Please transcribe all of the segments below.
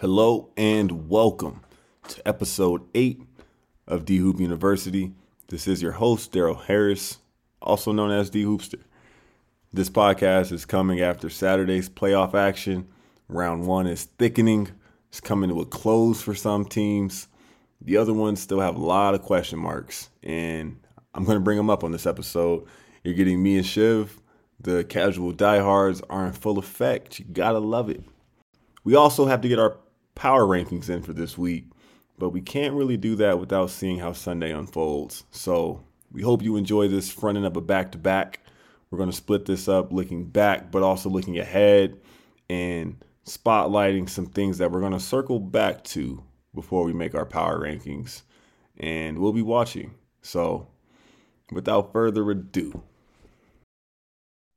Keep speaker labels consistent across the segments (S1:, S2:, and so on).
S1: Hello and welcome to episode 8 of D Hoop University. This is your host, Daryl Harris, also known as D Hoopster. This podcast is coming after Saturday's playoff action. Round one is thickening, it's coming to a close for some teams. The other ones still have a lot of question marks, and I'm going to bring them up on this episode. You're getting me and Shiv. The casual diehards are in full effect. You gotta love it. We also have to get our power rankings in for this week, but we can't really do that without seeing how Sunday unfolds. So we hope you enjoy this fronting up a back to back. We're going to split this up looking back, but also looking ahead and spotlighting some things that we're going to circle back to before we make our power rankings. And we'll be watching. So without further ado,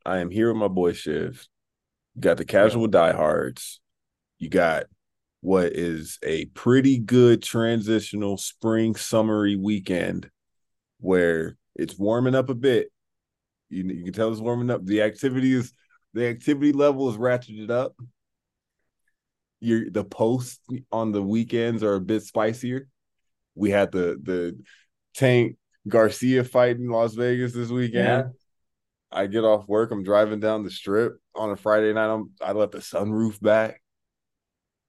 S1: I am here with my boy Shiv. You got the casual diehards. You got what is a pretty good transitional spring summery weekend where it's warming up a bit. You, you can tell it's warming up. The activity is the activity level is ratcheted up. Your the posts on the weekends are a bit spicier. We had the the Tank Garcia fight in Las Vegas this weekend. Yeah. I get off work. I'm driving down the strip on a Friday night. I'm I let the sunroof back.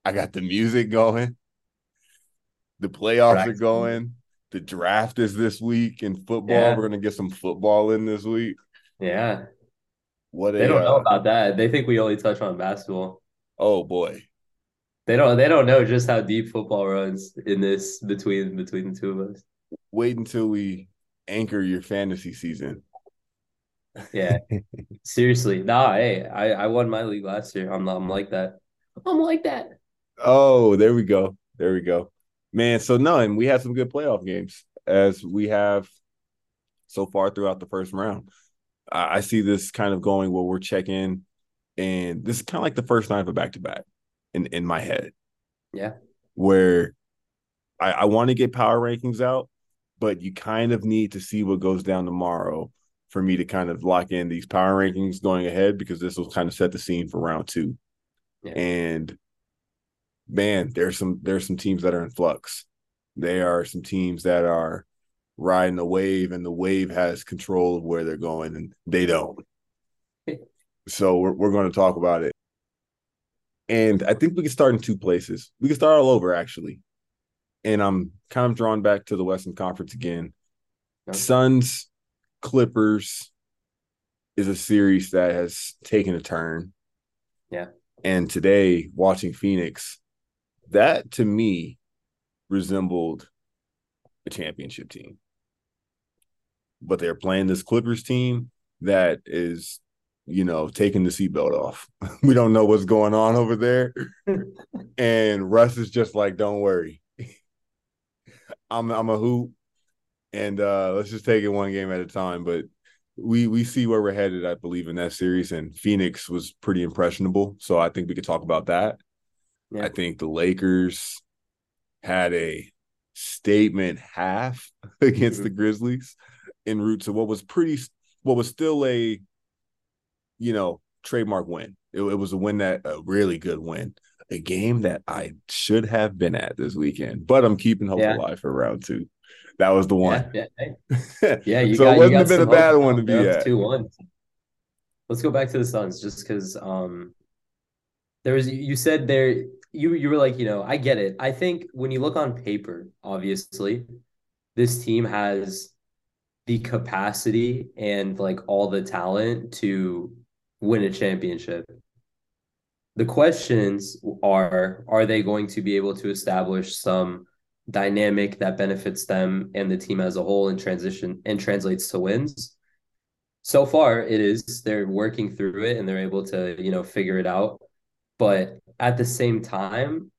S1: I got the music going. The playoffs are going. The draft is this week in football. Yeah. We're gonna get some football in this week.
S2: Yeah. What they a, don't know uh, about that. They think we only touch on basketball.
S1: Oh boy.
S2: They don't they don't know just how deep football runs in this between between the two of us.
S1: Wait until we anchor your fantasy season.
S2: Yeah. Seriously. Nah, hey, I, I won my league last year. I'm I'm like that. I'm like that.
S1: Oh, there we go. There we go. Man, so no, and we had some good playoff games as we have so far throughout the first round. I, I see this kind of going where we're checking, and this is kind of like the first night of a back to back in in my head.
S2: Yeah,
S1: where I, I want to get power rankings out, but you kind of need to see what goes down tomorrow for me to kind of lock in these power rankings going ahead because this will kind of set the scene for round two. Yeah. And man, there's some there's some teams that are in flux. There are some teams that are riding the wave, and the wave has control of where they're going, and they don't. so we're we're going to talk about it. And I think we can start in two places. We can start all over actually. And I'm kind of drawn back to the Western Conference again. Okay. Suns, Clippers is a series that has taken a turn.
S2: Yeah.
S1: And today, watching Phoenix, that to me resembled a championship team. But they're playing this Clippers team that is, you know, taking the seatbelt off. we don't know what's going on over there. and Russ is just like, don't worry. I'm I'm a hoop. And uh let's just take it one game at a time. But we we see where we're headed, I believe, in that series. And Phoenix was pretty impressionable. So I think we could talk about that. Yeah. I think the Lakers had a statement half against the mm-hmm. Grizzlies en route to what was pretty what was still a you know trademark win. It, it was a win that a really good win. A game that I should have been at this weekend, but I'm keeping hope yeah. alive for round two. That was the one.
S2: Yeah, yeah. yeah
S1: you so got, it wouldn't have been a bad one to be at.
S2: Two one. Let's go back to the Suns, just because um, there was you said there you you were like, you know, I get it. I think when you look on paper, obviously, this team has the capacity and like all the talent to win a championship. The questions are are they going to be able to establish some dynamic that benefits them and the team as a whole and transition and translates to wins? So far it is they're working through it and they're able to, you know, figure it out. But at the same time,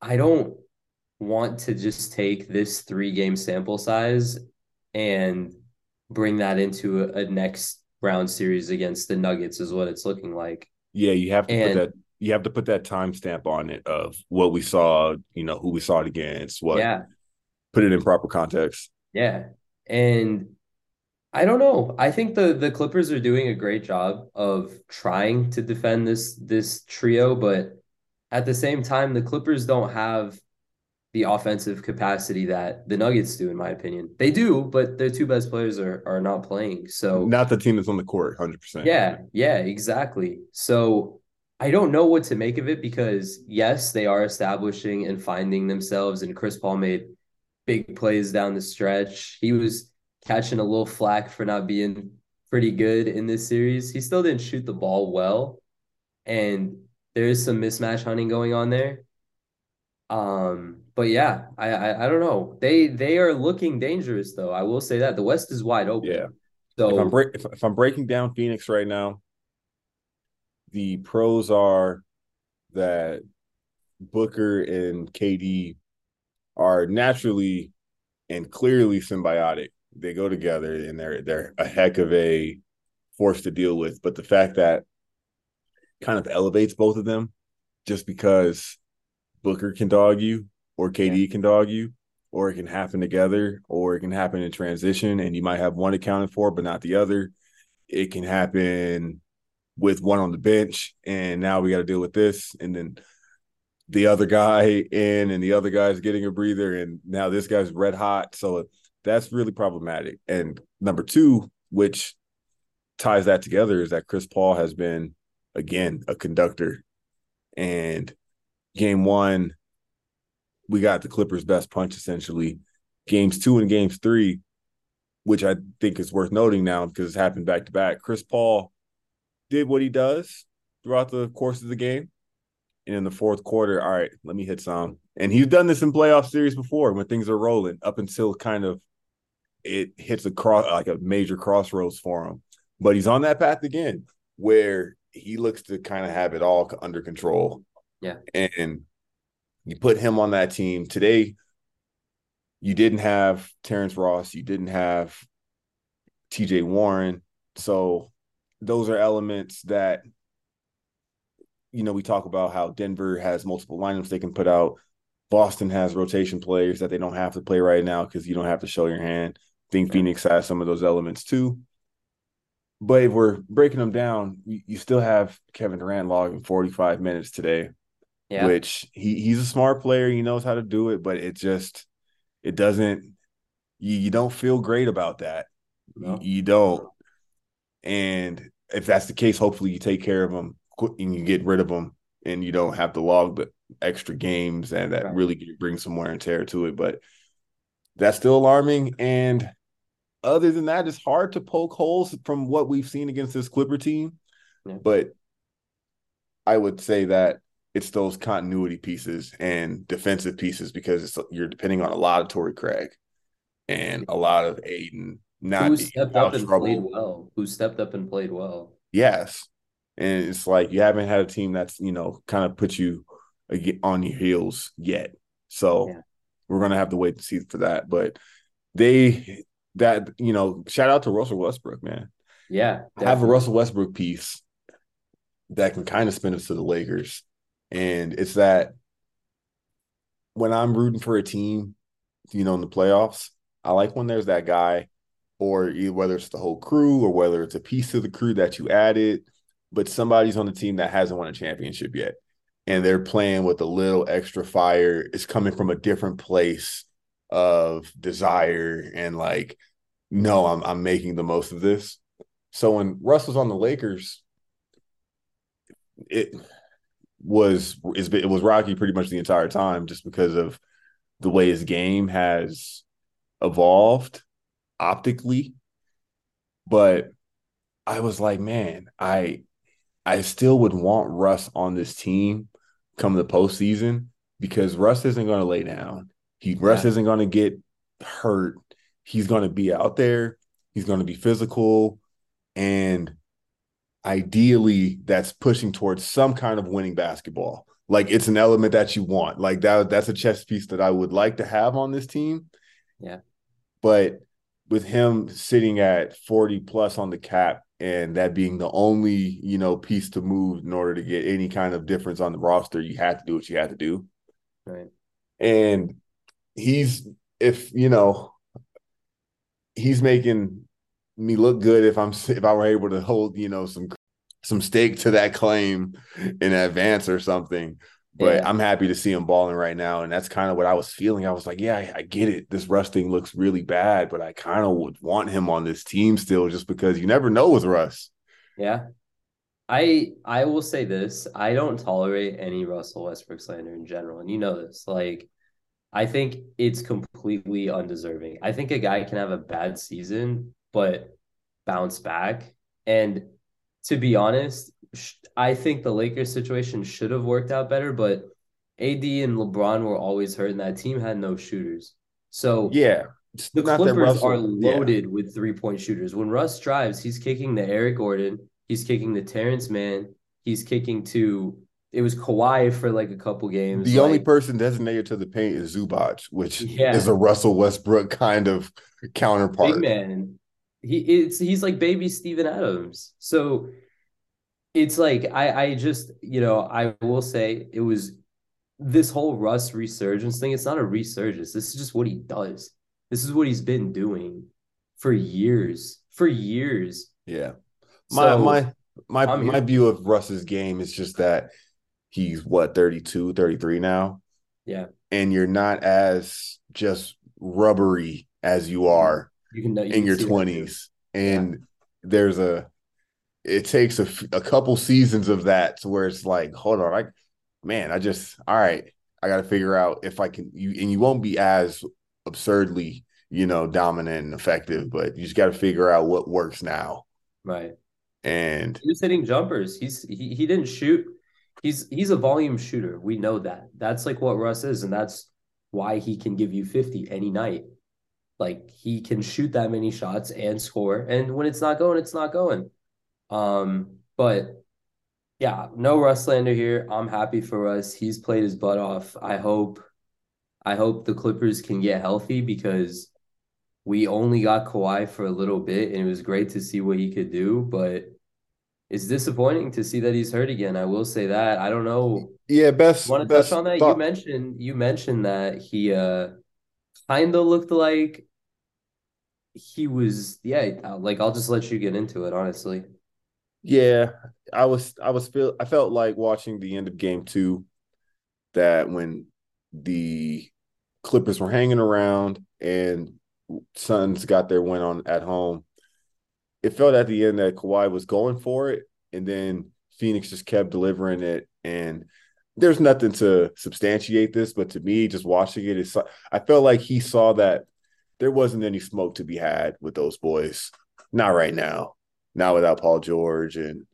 S2: I don't want to just take this three game sample size and bring that into a, a, next round series against the Nuggets is what it's looking like.
S1: Yeah, you have to and, put that you have to put that timestamp on it of what we saw, you know, who we saw it against, what
S2: yeah.
S1: put it in proper context.
S2: Yeah. And I don't know. I think the the Clippers are doing a great job of trying to defend this this trio, but at the same time, the Clippers don't have the offensive capacity that the Nuggets do, in my opinion. They do, but their two best players are are not playing. So
S1: not the team that's on the court, hundred percent.
S2: Yeah, yeah, exactly. So I don't know what to make of it because yes, they are establishing and finding themselves, and Chris Paul made big plays down the stretch. He was catching a little flack for not being pretty good in this series. He still didn't shoot the ball well, and there is some mismatch hunting going on there. Um, but yeah, I, I, I don't know. They they are looking dangerous though. I will say that the West is wide open.
S1: Yeah. So if I'm break, if, if I'm breaking down Phoenix right now, the pros are that Booker and KD are naturally and clearly symbiotic. They go together and they're they're a heck of a force to deal with. But the fact that kind of elevates both of them just because Booker can dog you or KD yeah. can dog you, or it can happen together, or it can happen in transition, and you might have one accounted for, but not the other. It can happen with one on the bench, and now we got to deal with this, and then the other guy in, and the other guy's getting a breather, and now this guy's red hot. So that's really problematic. And number two, which ties that together, is that Chris Paul has been again a conductor, and game one, we got the Clippers' best punch essentially. Games two and games three, which I think is worth noting now because it's happened back to back. Chris Paul did what he does throughout the course of the game. And in the fourth quarter, all right, let me hit some. And he's done this in playoff series before when things are rolling up until kind of it hits a cross like a major crossroads for him. But he's on that path again where he looks to kind of have it all under control.
S2: Yeah.
S1: And you put him on that team today. You didn't have Terrence Ross. You didn't have TJ Warren. So those are elements that, you know, we talk about how Denver has multiple lineups they can put out. Boston has rotation players that they don't have to play right now because you don't have to show your hand. Think Phoenix has some of those elements too. But if we're breaking them down, you, you still have Kevin Durant logging 45 minutes today yeah. which he, he's a smart player. He knows how to do it, but it just it doesn't. You, you don't feel great about that. No. You, you, don't. And if that's the case, hopefully you take care of them and you get rid of them, and you don't have to log the extra games, and that right. really brings some wear and tear to it. But that's still alarming. And other than that, it's hard to poke holes from what we've seen against this Clipper team. Yeah. But I would say that it's those continuity pieces and defensive pieces because you're depending on a lot of Torrey Craig and a lot of Ayton. Not
S2: who stepped up and trouble. played well. Who stepped up and played well.
S1: Yes, and it's like you haven't had a team that's you know kind of put you on your heels yet. So yeah. we're gonna have to wait to see for that. But they that you know shout out to Russell Westbrook, man.
S2: Yeah,
S1: definitely. have a Russell Westbrook piece that can kind of spin us to the Lakers and it's that when I'm rooting for a team, you know, in the playoffs, I like when there's that guy, or whether it's the whole crew or whether it's a piece of the crew that you added, but somebody's on the team that hasn't won a championship yet. And they're playing with a little extra fire. It's coming from a different place of desire and like, no, I'm I'm making the most of this. So when Russ was on the Lakers, it was it was rocky pretty much the entire time just because of the way his game has evolved optically but i was like man i i still would want russ on this team come the postseason because russ isn't going to lay down he yeah. russ isn't going to get hurt he's going to be out there he's going to be physical and ideally that's pushing towards some kind of winning basketball. Like it's an element that you want. Like that that's a chess piece that I would like to have on this team.
S2: Yeah.
S1: But with him sitting at 40 plus on the cap and that being the only, you know, piece to move in order to get any kind of difference on the roster, you had to do what you had to do.
S2: Right.
S1: And he's if, you know, he's making me look good if I'm if I were able to hold you know some some stake to that claim in advance or something. But
S2: Yeah.
S1: I'm happy to see him balling right now. And that's kind of what I was feeling. I was like, yeah, I, I get it. This Russ thing looks really bad, but I kind of would want him on this team still just because you never know with Russ.
S2: Yeah. I I will say this. I don't tolerate any Russell Westbrook slander in general. And you know this. Like, I think it's completely undeserving. I think a guy can have a bad season, but bounce back. And to be honest, I think the Lakers situation should have worked out better, but AD and LeBron were always hurt, and that team had no shooters. So
S1: Yeah.
S2: The Clippers
S1: Russell-
S2: are
S1: yeah.
S2: loaded with three point shooters. When Russ drives, he's kicking the Eric Gordon, he's kicking the Terance Mann, he's kicking to it was Kawhi for like a couple games.
S1: The only person designated to the paint is Zubac, which
S2: Yeah.
S1: is a Russell Westbrook kind of counterpart.
S2: big man. He it's he's like baby Steven Adams. So it's like I I just you know I will say it was this whole Russ resurgence thing. It's not a resurgence. This is just what he does. This is what he's been doing for years. For years.
S1: Yeah. My
S2: So,
S1: my my
S2: I'm
S1: my
S2: here.
S1: view of Russ's game is just that he's what 32, 33 now.
S2: Yeah.
S1: And you're not as just rubbery as you are
S2: You can you
S1: in your 20s. And there's a it takes a, a couple seasons of that to where it's like, hold on, I man, I just all right, I got to figure out if I can you and you won't be as absurdly, you know, dominant and effective, but you just got to figure out what works now.
S2: Right.
S1: And
S2: He was hitting jumpers. He's he, he didn't shoot. He's he's a volume shooter. We know that. That's like what Russ is, and that's why he can give you 50 any night. Like he can shoot that many shots and score. And when it's not going, it's not going. Um, but yeah, no Russ slander here. I'm happy for Russ. He's played his butt off. I hope I hope the Clippers can get healthy because we only got Kawhi for a little bit and it was great to see what he could do, but it's disappointing to see that he's hurt again. I will say that. I don't know.
S1: yeah, best
S2: Want to touch on that? You mentioned you mentioned that he uh kind of looked like he was yeah, like I'll just let you get into it, honestly.
S1: Yeah, I was I was feel I felt like watching the end of game two that when the Clippers were hanging around and Suns got their win on at home, it felt at the end that Kawhi was going for it, and then Phoenix just kept delivering it. And there's nothing to substantiate this, but to me, just watching it, it's I felt like he saw that there wasn't any smoke to be had with those boys. Not right now not without Paul George, and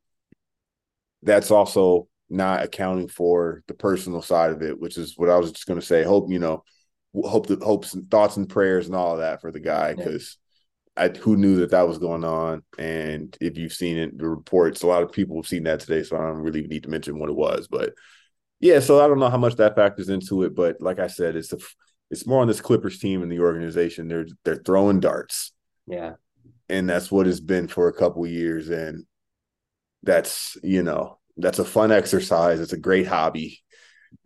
S1: that's also not accounting for the personal side of it, which is what I was just going to say. Hope you know, hope the hopes and thoughts and prayers and all of that for the guy because I who knew that that was going on, and if you've seen it, the reports, a lot of people have seen that today, so I don't really need to mention what it was, but yeah, so I don't know how much that factors into it, but like I said, it's a it's more on this Clippers team and the organization. They're they're throwing darts.
S2: Yeah.
S1: and that's what it's been for a couple years and that's you know that's a fun exercise. It's a great hobby.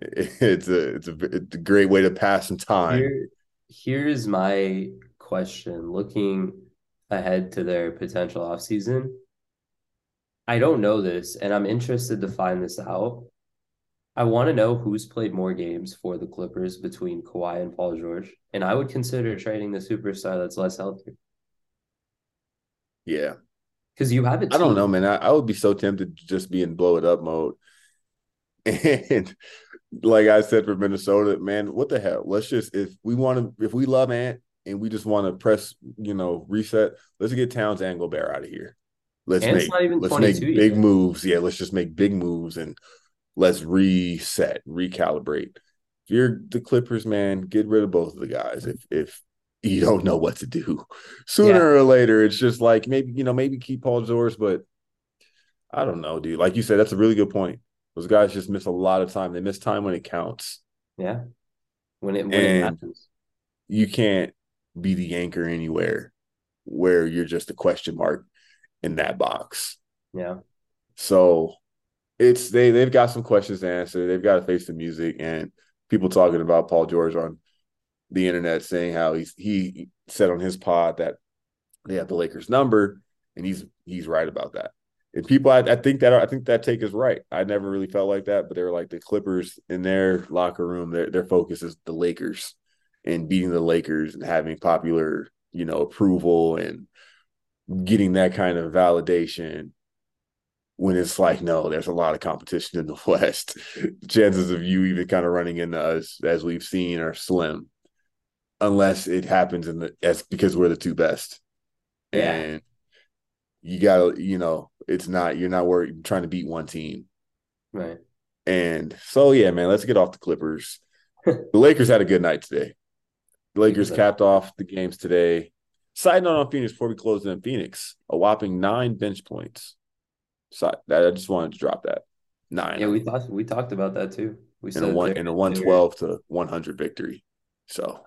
S1: It's a it's a, it's a great way to pass some time.
S2: Here, here's my question looking ahead to their potential offseason. I don't know this, and I'm interested to find this out. I want to know who's played more games for the Clippers between Kawhi and Paul George, and I would consider trading the superstar that's less healthy
S1: yeah
S2: because you have it.
S1: I don't know man I, I would be so tempted to just be in blow it up mode and like i said for minnesota man what the hell let's just if we want to if we love ant and we just want to press you know reset let's get towns and gobert out of here. Let's
S2: Ant's
S1: make let's make
S2: 22
S1: big
S2: yet.
S1: moves. Yeah let's just make big moves and let's reset recalibrate. If you're the clippers man get rid of both of the guys if if you don't know what to do. Sooner
S2: Yeah.
S1: or later it's just like maybe you know maybe keep paul george but i don't know dude. Like you said that's a really good point. Those guys just miss a lot of time. They miss time when it counts.
S2: Yeah, when it when it
S1: And-
S2: matters.
S1: you can't be the anchor anywhere where you're just a question mark in that box
S2: Yeah,
S1: So it's they they've got some questions to answer. They've got to face the music and people talking about Paul George on the internet saying how he's he said on his pod that they have the Lakers number and he's he's right about that. And people, I, I, think that I think that take is right. I never really felt like that, but they were like the Clippers in their locker room. Their their focus is the Lakers and beating the Lakers and having popular, you know, approval and getting that kind of validation. When it's like, no, there's a lot of competition in the West. Chances of you even kind of running into us, as we've seen, are slim, unless it happens in the as because we're the two best. Yeah. And you gotta, you know, it's not you're not worried trying to beat one team.
S2: Right.
S1: And so yeah, man, let's get off the Clippers. the Lakers had a good night today. The Lakers capped off the games today. Side note on Phoenix before we close in Phoenix, a whopping nine bench points. So that I just wanted to drop that. Nine.
S2: Yeah, we thought we talked about that too. We
S1: in a one in a one twelve to one hundred victory. So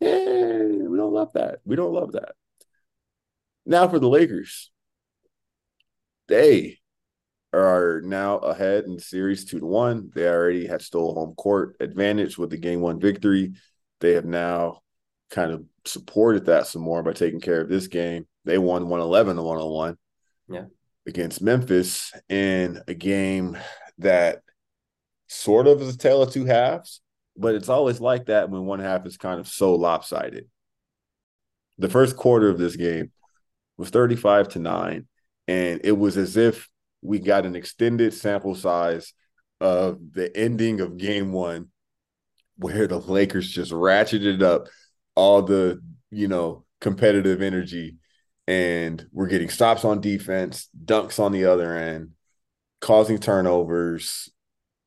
S1: yeah, we don't love that. We don't love that. Now for the Lakers. They are now ahead in the series two to one. They already had stole home court advantage with the game one victory. They have now kind of supported that some more by taking care of this game. They won 111 to 101
S2: yeah.
S1: against Memphis in a game that sort of is a tale of two halves, but it's always like that when one half is kind of so lopsided. The first quarter of this game was 35 to 9 and it was as if we got an extended sample size of the ending of game 1 where the Lakers just ratcheted up all the, you know, competitive energy and we're getting stops on defense, dunks on the other end, causing turnovers,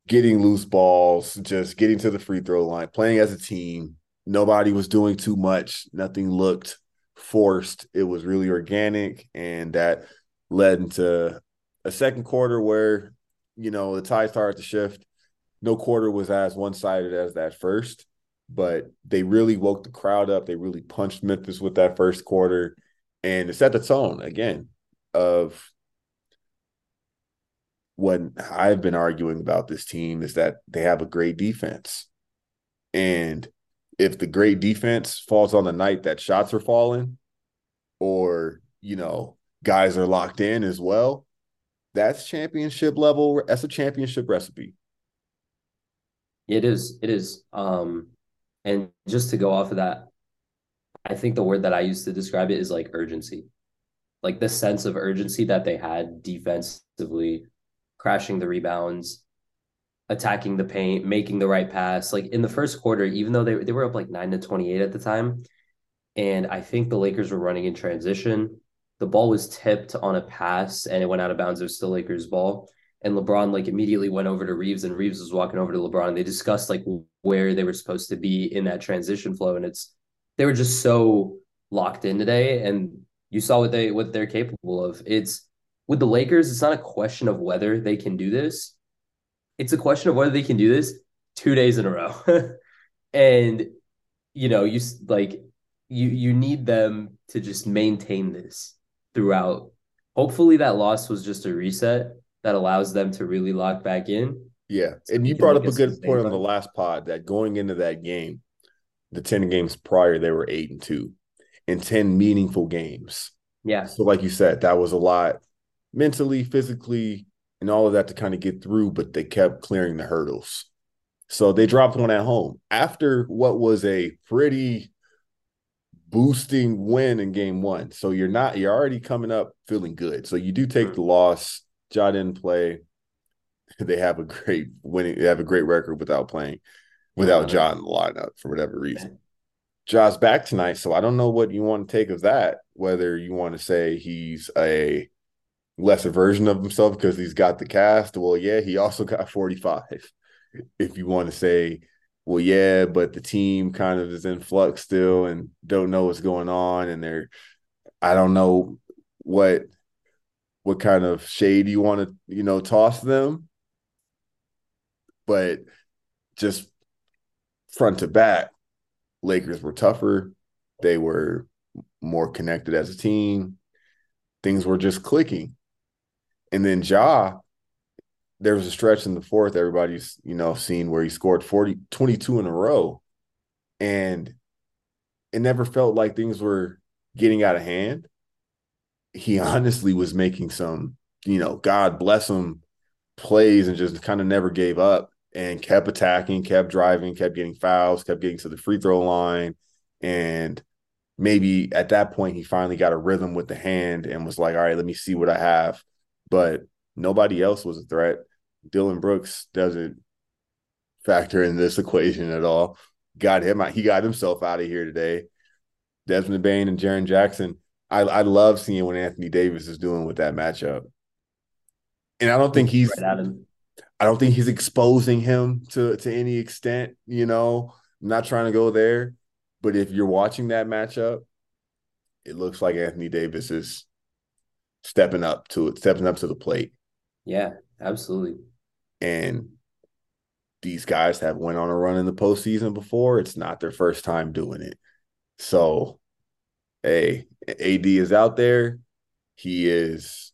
S1: getting loose balls, just getting to the free throw line, playing as a team. Nobody was doing too much. Nothing looked forced. It was really organic, and that led into a second quarter where you know the tide started to shift. No quarter was as one sided as that first, but they really woke the crowd up. They really punched Memphis with that first quarter, and it set the tone again of what I've been arguing about this team is that they have a great defense. And if the great defense falls on the night that shots are falling or, you know, guys are locked in as well, that's championship level. That's a championship recipe.
S2: It is. It is. Um, and just to go off of that, I think the word that I used to describe it is like urgency. Like the sense of urgency that they had defensively, crashing the rebounds, attacking the paint, making the right pass. Like in the first quarter, even though they, they were up like 9 to 28 at the time, and I think the Lakers were running in transition. The ball was tipped on a pass and it went out of bounds. It was still Lakers' ball. And LeBron like immediately went over to Reaves and Reaves was walking over to LeBron. And they discussed like where they were supposed to be in that transition flow. And it's they were just so locked in today. And you saw what they what they're capable of. It's with the Lakers, it's not a question of whether they can do this it's a question of whether they can do this two days in a row. and you know, you like you you need them to just maintain this throughout. Hopefully that loss was just a reset that allows them to really lock back in.
S1: Yeah. So and you brought up a good point on the last pod that going into that game, the 10 games prior, they were eight and two in 10 meaningful games.
S2: Yeah.
S1: So, like you said, that was a lot mentally, physically, and all of that to kind of get through, but they kept clearing the hurdles. So they dropped one at home after what was a pretty boosting win in game one. So you're not, you're already coming up feeling good. So you do take mm. the loss. Ja didn't play. They have a great winning, they have a great record without playing, without Ja in the lineup for whatever reason. Ja's back tonight. So I don't know what you want to take of that, whether you want to say he's a lesser version of himself because he's got the cast. Well, yeah, he also got 45. If you want to say, well, yeah, but the team kind of is in flux still and don't know what's going on, and they're, I don't know what what kind of shade you want to you know toss them, but just front to back, Lakers were tougher. They were more connected as a team. Things were just clicking. And then Ja, there was a stretch in the fourth, everybody's, you know, seen where he scored 40, 22 in a row. And it never felt like things were getting out of hand. He honestly was making some you know, God bless him, plays and just kind of never gave up and kept attacking, kept driving, kept getting fouls, kept getting to the free throw line. And maybe at that point, he finally got a rhythm with the hand and was like, all right, let me see what I have. But nobody else was a threat. Dillon Brooks doesn't factor in this equation at all. Got him out. He got himself out of here today. Desmond Bane and Jaren Jackson. I, I love seeing what Anthony Davis is doing with that matchup. And I don't think he's right I don't think he's exposing him to to any extent, you know. I'm not trying to go there, but if you're watching that matchup, it looks like Anthony Davis is stepping up to it, stepping up to the plate.
S2: Yeah, absolutely.
S1: And these guys have went on a run in the postseason before. It's not their first time doing it. So, hey, AD is out there. He is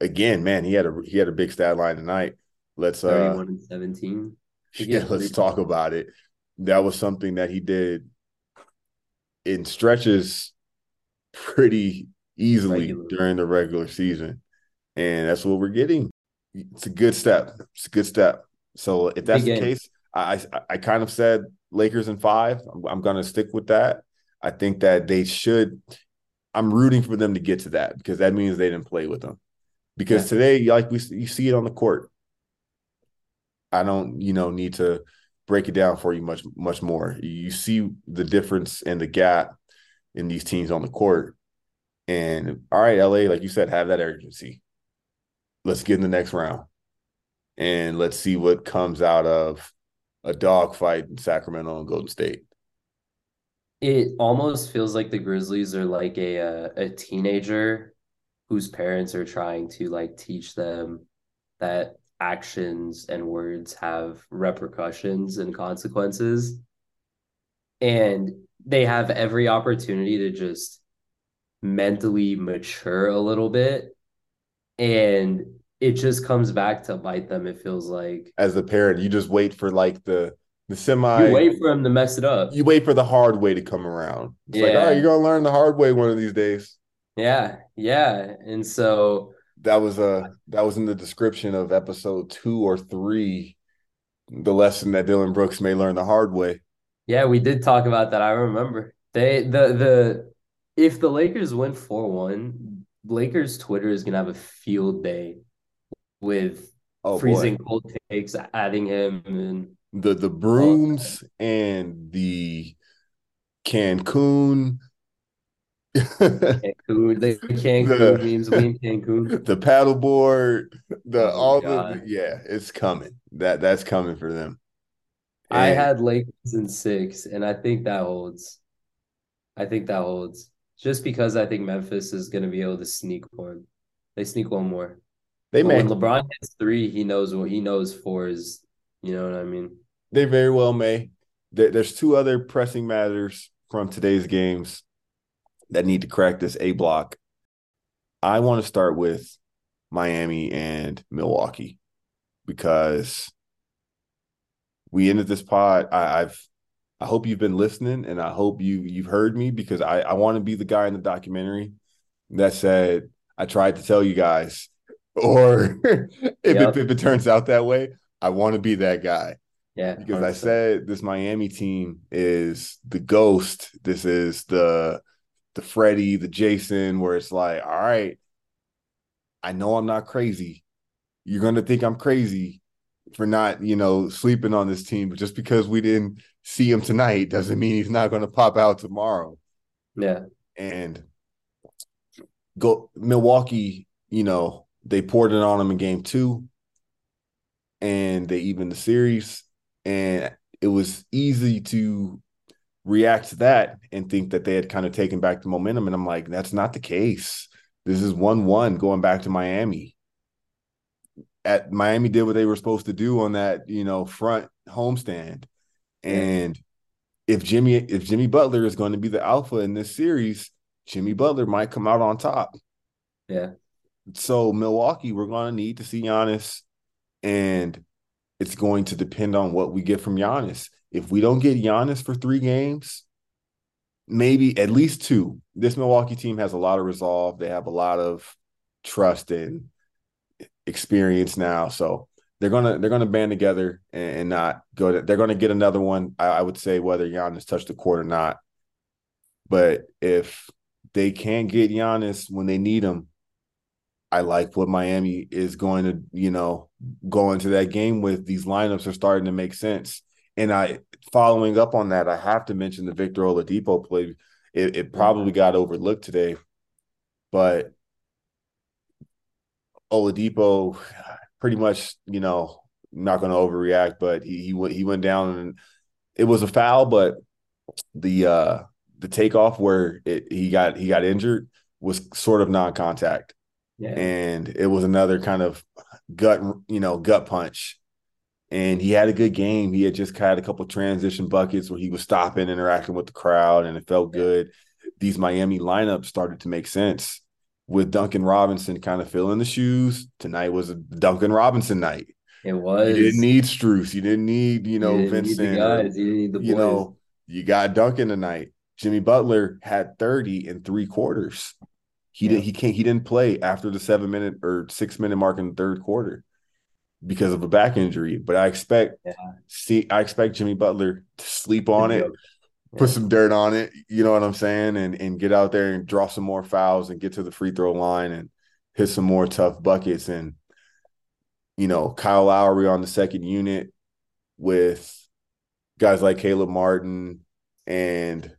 S1: again, man. He had a he had a big stat line tonight. Let's uh,
S2: 31 and 17.
S1: Yeah, let's talk about it. That was something that he did in stretches pretty easily regular. during the regular season. And that's what we're getting. It's a good step. It's a good step. So if that's the case, I, I, I kind of said Lakers in five. I'm, I'm going to stick with that. I think that they should. I'm rooting for them to get to that because that means they didn't play with them. Because yeah. today, like we you see it on the court, I don't, you know, need to break it down for you much much more. You see the difference and the gap in these teams on the court. And all right, LA, like you said, have that urgency. Let's get in the next round. And let's see what comes out of a dogfight in Sacramento and Golden State.
S2: It almost feels like the Grizzlies are like a a, a teenager whose parents are trying to like teach them that actions and words have repercussions and consequences. And they have every opportunity to just mentally mature a little bit. And it just comes back to bite them, it feels like.
S1: As a parent, you just wait for like the the semi
S2: you wait for him to mess it up.
S1: You wait for the hard way to come around. It's yeah. like, all right, you're gonna learn the hard way one of these days.
S2: Yeah, yeah. And so
S1: that was a uh, that was in the description of episode two or three. The lesson that Dillon Brooks may learn the hard way.
S2: Yeah, we did talk about that. I remember they the the if the Lakers win four one, Lakers Twitter is gonna have a field day with oh, freezing boy. cold takes, adding him and
S1: the the brooms and the Cancun
S2: Cancun, the Cancun the, memes, in Cancun.
S1: The paddleboard, the oh all God. the yeah, it's coming. That that's coming for them.
S2: And I had Lakers in six, and I think that holds. I think that holds. Just because I think Memphis is going to be able to sneak one. They sneak one more.
S1: They but may.
S2: When LeBron hits three, he knows what he knows four is. You know what I mean?
S1: They very well may. There's two other pressing matters from today's games that need to crack this A block. I want to start with Miami and Milwaukee because we ended this pod. I, have I hope you've been listening and I hope you you've heard me because I, I want to be the guy in the documentary that said I tried to tell you guys. Or if, yep. it, if it turns out that way, I want to be that guy.
S2: Yeah.
S1: Because 100%. I said this Miami team is the ghost. This is the the Freddie, the Jason, where it's like, all right, I know I'm not crazy. You're gonna think I'm crazy for not, you know, sleeping on this team, but just because we didn't see him tonight doesn't mean he's not gonna pop out tomorrow.
S2: Yeah.
S1: And go Milwaukee, you know, they poured it on him in game two and they even the series. And it was easy to react to that and think that they had kind of taken back the momentum. And I'm like, that's not the case. This is 1 1 going back to Miami. At Miami did what they were supposed to do on that, you know, front homestand. And if Jimmy if Jimmy Butler is going to be the alpha in this series, Jimmy Butler might come out on top.
S2: Yeah.
S1: So Milwaukee, we're going to need to see Giannis, and it's going to depend on what we get from Giannis. If we don't get Giannis for three games, maybe at least two. This Milwaukee team has a lot of resolve. They have a lot of trust and experience now. So they're gonna they're gonna band together and, not go. To, they're gonna get another one. I, I would say whether Giannis touched the court or not. But if they can't get Giannis when they need him, I like what Miami is going to, you know, go into that game with. These lineups are starting to make sense. And I following up on that, I have to mention the Victor Oladipo play. It, it probably got overlooked today, but Oladipo pretty much, you know, not going to overreact, but he he went he went down and it was a foul, but the uh the takeoff where it he got he got injured was sort of non-contact. Yeah. And it was another kind of gut, you know, gut punch. And he had a good game. He had just had a couple transition buckets where he was stopping, interacting with the crowd, and it felt good. These Miami lineups started to make sense with Duncan Robinson kind of filling the shoes. Tonight was a Duncan Robinson night.
S2: It was.
S1: You didn't need Strus. You didn't need, you know, you Vincent. Guys. You didn't need the boys. You know, you got Duncan tonight. Jimmy Butler had 30 in three quarters. He yeah. did he can't he didn't play after the seven minute or six minute mark in the third quarter because of a back injury. But I expect yeah. see I expect Jimmy Butler to sleep on it put some dirt on it, you know what I'm saying, and and get out there and draw some more fouls and get to the free throw line and hit some more tough buckets and you know Kyle Lowry on the second unit with guys like Caleb Martin and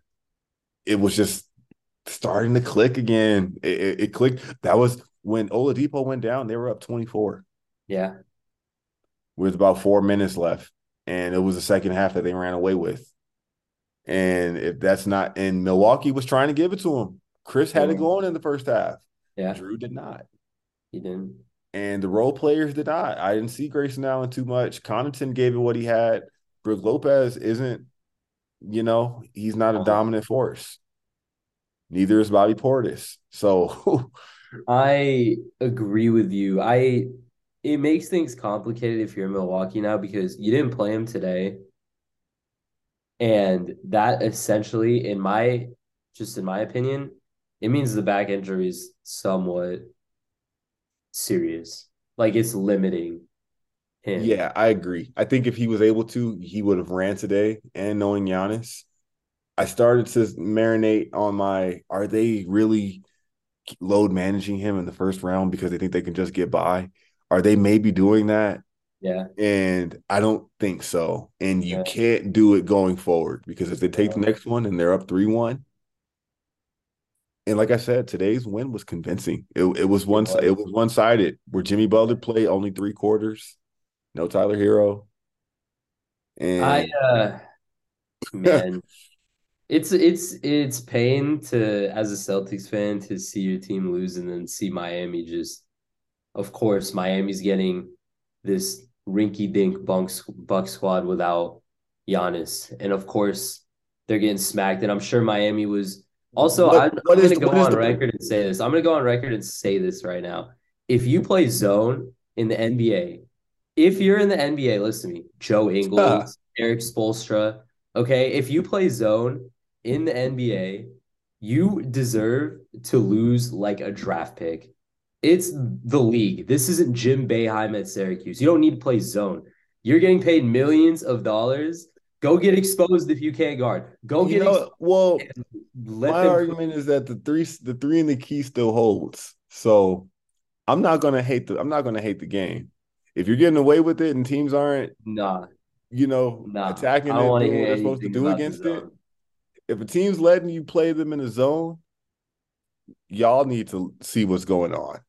S1: it was just starting to click again. It, it, it clicked. That was when Oladipo went down. They were up 24.
S2: Yeah,
S1: with about four minutes left, and it was the second half that they ran away with. And if that's not, and Milwaukee was trying to give it to him. Khris had it going in the first half.
S2: Yeah.
S1: Jrue did not.
S2: He didn't.
S1: And the role players did not. I didn't see Grayson Allen too much. Connaughton gave it what he had. Brook Lopez isn't, you know, he's not a uh-huh. dominant force. Neither is Bobby Portis. So
S2: I agree with you. I it makes things complicated if you're in Milwaukee now because you didn't play him today. And that essentially, in my just in my opinion, it means the back injury is somewhat serious. Like it's limiting
S1: him. Yeah, I agree. I think if he was able to, he would have ran today. And knowing Giannis, I started to marinate on my are they really load managing him in the first round because they think they can just get by? Are they maybe doing that?
S2: Yeah.
S1: And I don't think so. And you yeah. can't do it going forward because if they take the next one and they're up 3 1, and like I said, today's win was convincing. It, it was one it was one sided where Jimmy Butler played only three quarters, no Tyler Herro.
S2: And I uh man, it's it's it's pain to as a Celtics fan to see your team lose and then see Miami just of course Miami's getting this rinky dink Bucks Buck squad without Giannis, and of course they're getting smacked. And I'm sure Miami was also. What, I'm, I'm going to go on the... record and say this. I'm going to go on record and say this right now. If you play zone in the NBA, if you're in the NBA, listen to me, Joe Ingles, uh. Erik Spoelstra. Okay, if you play zone in the NBA, you deserve to lose like a draft pick it's the league. This isn't Jim Boeheim at Syracuse. You don't need to play zone. You're getting paid millions of dollars. Go get exposed if you can't guard. Go you get know,
S1: well. my argument is that the three the three in the key still holds. So I'm not gonna hate the I'm not gonna hate the game. If you're getting away with it and teams aren't
S2: nah,
S1: you know, nah, attacking it, what they're supposed to do against it. If a team's letting you play them in a zone, y'all need to see what's going on.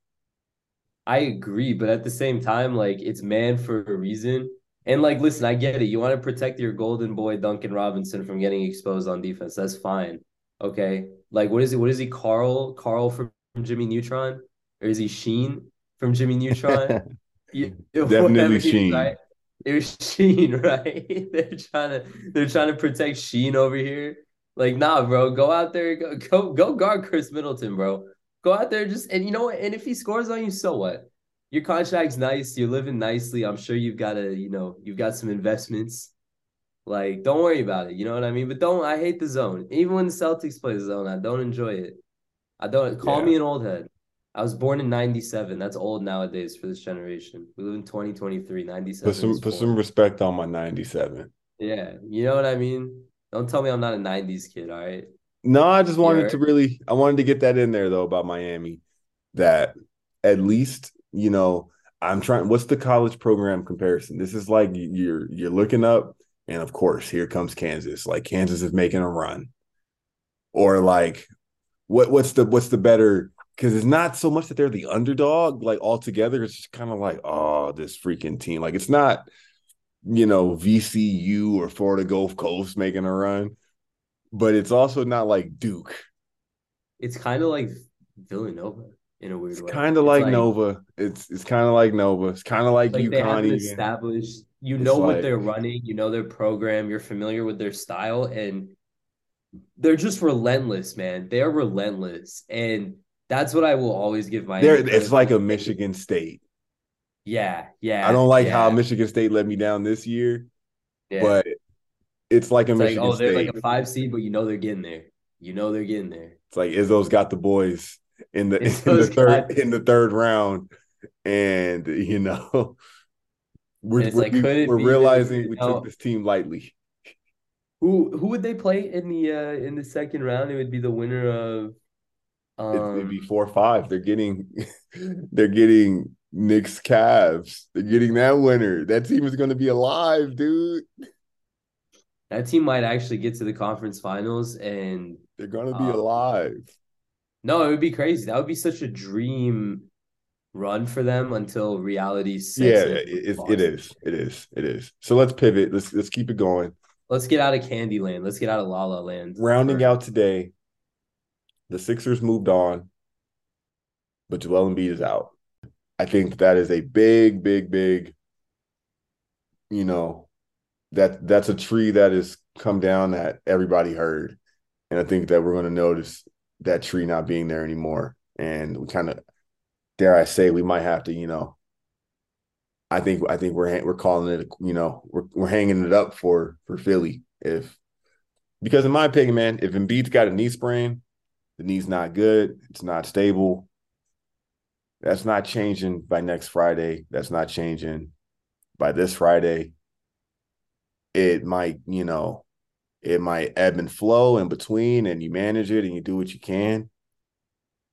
S2: I agree, but at the same time, like it's man for a reason. And like, listen, I get it. You want to protect your golden boy Duncan Robinson from getting exposed on defense. That's fine. Okay. Like, what is it? What is he? Carl? Carl from Jimmy Neutron? Or is he Sheen from Jimmy Neutron?
S1: you, Definitely Sheen.
S2: Right? It was Sheen, right? they're trying to they're trying to protect Sheen over here. Like, nah, bro, go out there, go go, go guard Khris Middleton, bro. Go out there just and you know what? And if he scores on you, so what? Your contract's nice. You're living nicely. I'm sure you've got a, you know, you've got some investments. Like, don't worry about it. You know what I mean? But don't. I hate the zone. Even when the Celtics play the zone, I don't enjoy it. I don't. Call yeah. me an old head. I was born in 97. That's old nowadays for this generation. We live in 2023. 97.
S1: Put some put some respect on my 97.
S2: Yeah. You know what I mean? Don't tell me I'm not a 90s kid, all right?
S1: No, I just wanted to really I wanted to get that in there though about Miami. That at least, you know, I'm trying what's the college program comparison? This is like you're you're looking up and of course here comes Kansas. Like Kansas is making a run. Or like what what's the what's the better because it's not so much that they're the underdog like altogether it's just kind of like oh this freaking team like it's not you know vcu or florida gulf coast making a run but it's also not like duke.
S2: It's kind of like villanova in a weird way
S1: it's
S2: way.
S1: kind of like, like, nova. It's it's kind of like nova. It's kind of like, like UConn
S2: established you know what they're running you know their program you're familiar with their style and they're just relentless man. They're relentless and that's what I will always give my.
S1: It's like a Michigan State.
S2: Yeah, yeah.
S1: I don't like
S2: yeah.
S1: how Michigan State let me down this year, yeah. but it's like a
S2: it's
S1: Michigan
S2: like, oh,
S1: State.
S2: they're like a five seed, but you know they're getting there. You know they're getting there.
S1: It's like Izzo's got the boys in the in the third in the third round, and you know we're we're, like, we, are realizing we took this team lightly.
S2: Who who would they play in the uh in the second round? It would be the winner of
S1: um, It'd be four or five. They're getting, they're getting Knicks Cavs. They're getting that winner. That team is going to be alive, dude.
S2: That team might actually get to the conference finals, and
S1: they're going to be um, alive.
S2: No, it would be crazy. That would be such a dream run for them until reality.
S1: yeah, it, it is. It is. It is. So let's pivot. Let's let's keep it going.
S2: Let's get out of Candyland. Let's get out of La La Land.
S1: Rounding out today, the Sixers moved on, but Joel Embiid is out. I think that is a big, big, big, you know, that that's a tree that has come down that everybody heard. And I think that we're going to notice that tree not being there anymore. And we kind of, dare I say, we might have to, you know, I think I think we're we're calling it, you know, we're we're hanging it up for for Philly if because in my opinion, man, if Embiid's got a knee sprain, the knee's not good. It's not stable. That's not changing by next Friday. That's not changing by this Friday. It might, you know, it might ebb and flow in between and you manage it and you do what you can.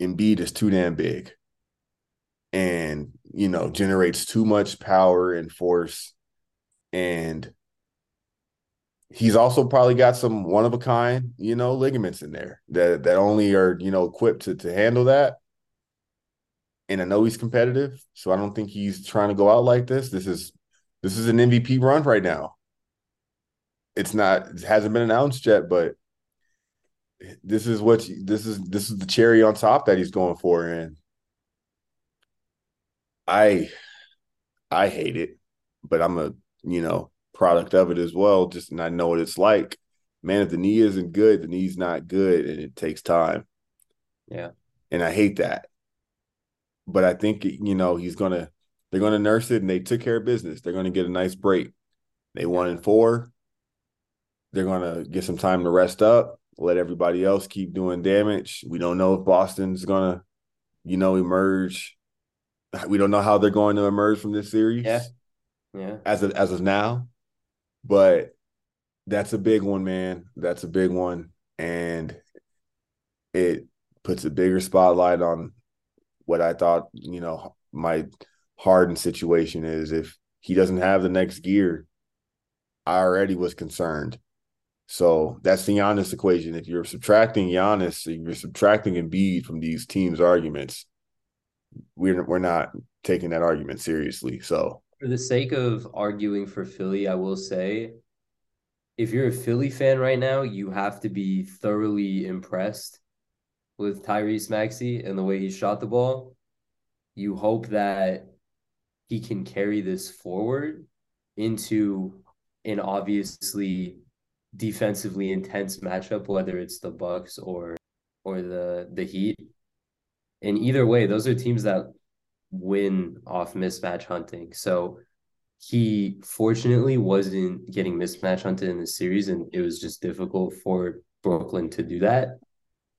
S1: Embiid is too damn big and, you know, generates too much power and force. And he's also probably got some one of a kind, you know, ligaments in there that that only are, you know, equipped to to handle that. And I know he's competitive, so I don't think he's trying to go out like this. This is this is an MVP run right now. It's not it hasn't been announced yet, but this is what this is this is the cherry on top that he's going for and I I hate it, but I'm a, you know, product of it as well. Just and I know what it's like. Man, if the knee isn't good, the knee's not good, and it takes time.
S2: Yeah,
S1: and I hate that. But I think you know he's gonna. They're gonna nurse it, and they took care of business. They're gonna get a nice break. They won in four. They're gonna get some time to rest up. Let everybody else keep doing damage. We don't know if Boston's gonna, you know, emerge. We don't know how they're going to emerge from this series.
S2: Yeah. Yeah.
S1: As of as of now. But that's a big one, man. That's a big one. And it puts a bigger spotlight on what I thought, you know, my Harden situation is. If he doesn't have the next gear, I already was concerned. So that's the Giannis equation. If you're subtracting Giannis, if you're subtracting Embiid from these teams' arguments, we're we're not taking that argument seriously. So
S2: for the sake of arguing for Philly, I will say if you're a Philly fan right now, you have to be thoroughly impressed with Tyrese Maxey and the way he shot the ball. You hope that he can carry this forward into an obviously defensively intense matchup, whether it's the Bucks or or the the Heat. And either way, those are teams that win off mismatch hunting. So he fortunately wasn't getting mismatch hunted in the series, and it was just difficult for Brooklyn to do that.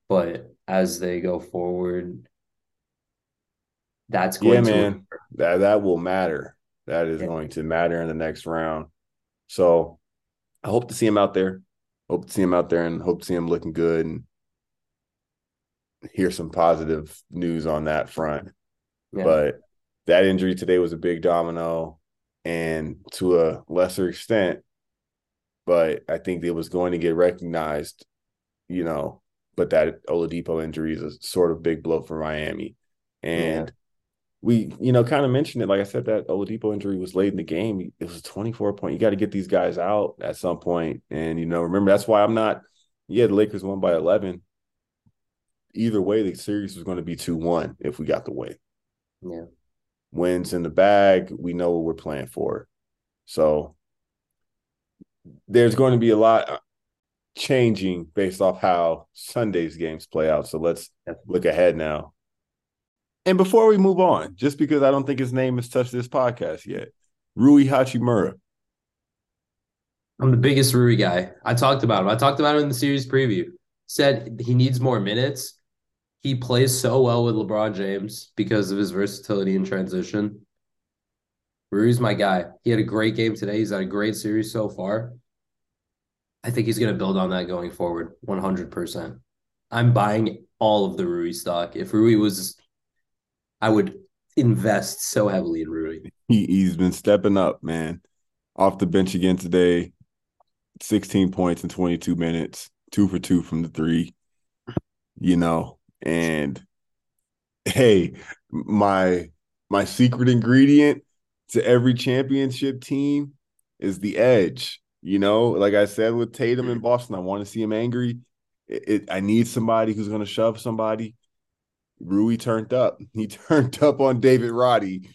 S2: But as they go forward, That's going
S1: Yeah,
S2: to
S1: man. That that will matter. That is
S2: Yeah.
S1: going to matter in the next round. So I hope to see him out there. Hope to see him out there and hope to see him looking good and hear some positive news on that front.
S2: Yeah.
S1: But that injury today was a big domino and to a lesser extent, but I think it was going to get recognized, you know, but that Oladipo injury is a sort of big blow for Miami. And we, you know, kind of mentioned it. Like I said, that Oladipo injury was late in the game. It was a 24 point. You got to get these guys out at some point. And, you know, remember, that's why I'm not, yeah, the Lakers won by 11. Either way, the series was going to be 2 1 if we got the win.
S2: yeah.
S1: Wins in the bag. We know what we're playing for. So there's going to be a lot changing based off how Sunday's games play out. So let's look ahead now. And before we move on, just because I don't think his name has touched this podcast yet, Rui Hachimura.
S2: I'm the biggest Rui guy. I talked about him. I talked about him in the series preview. Said he needs more minutes. He plays so well with LeBron James because of his versatility in transition. Rui's my guy. He had a great game today. He's had a great series so far. I think he's going to build on that going forward 100%. I'm buying all of the Rui stock. If Rui was, I would invest so heavily in Rui.
S1: He he's been stepping up, man. Off the bench again today. 16 points in 22 minutes, two for two from the three. You know, and hey, my my secret ingredient to every championship team is the edge. You know, like I said with Tatum in mm. Boston, I want to see him angry. It, it, I need somebody who's going to shove somebody. Rui turned up. He turned up on David Roddy.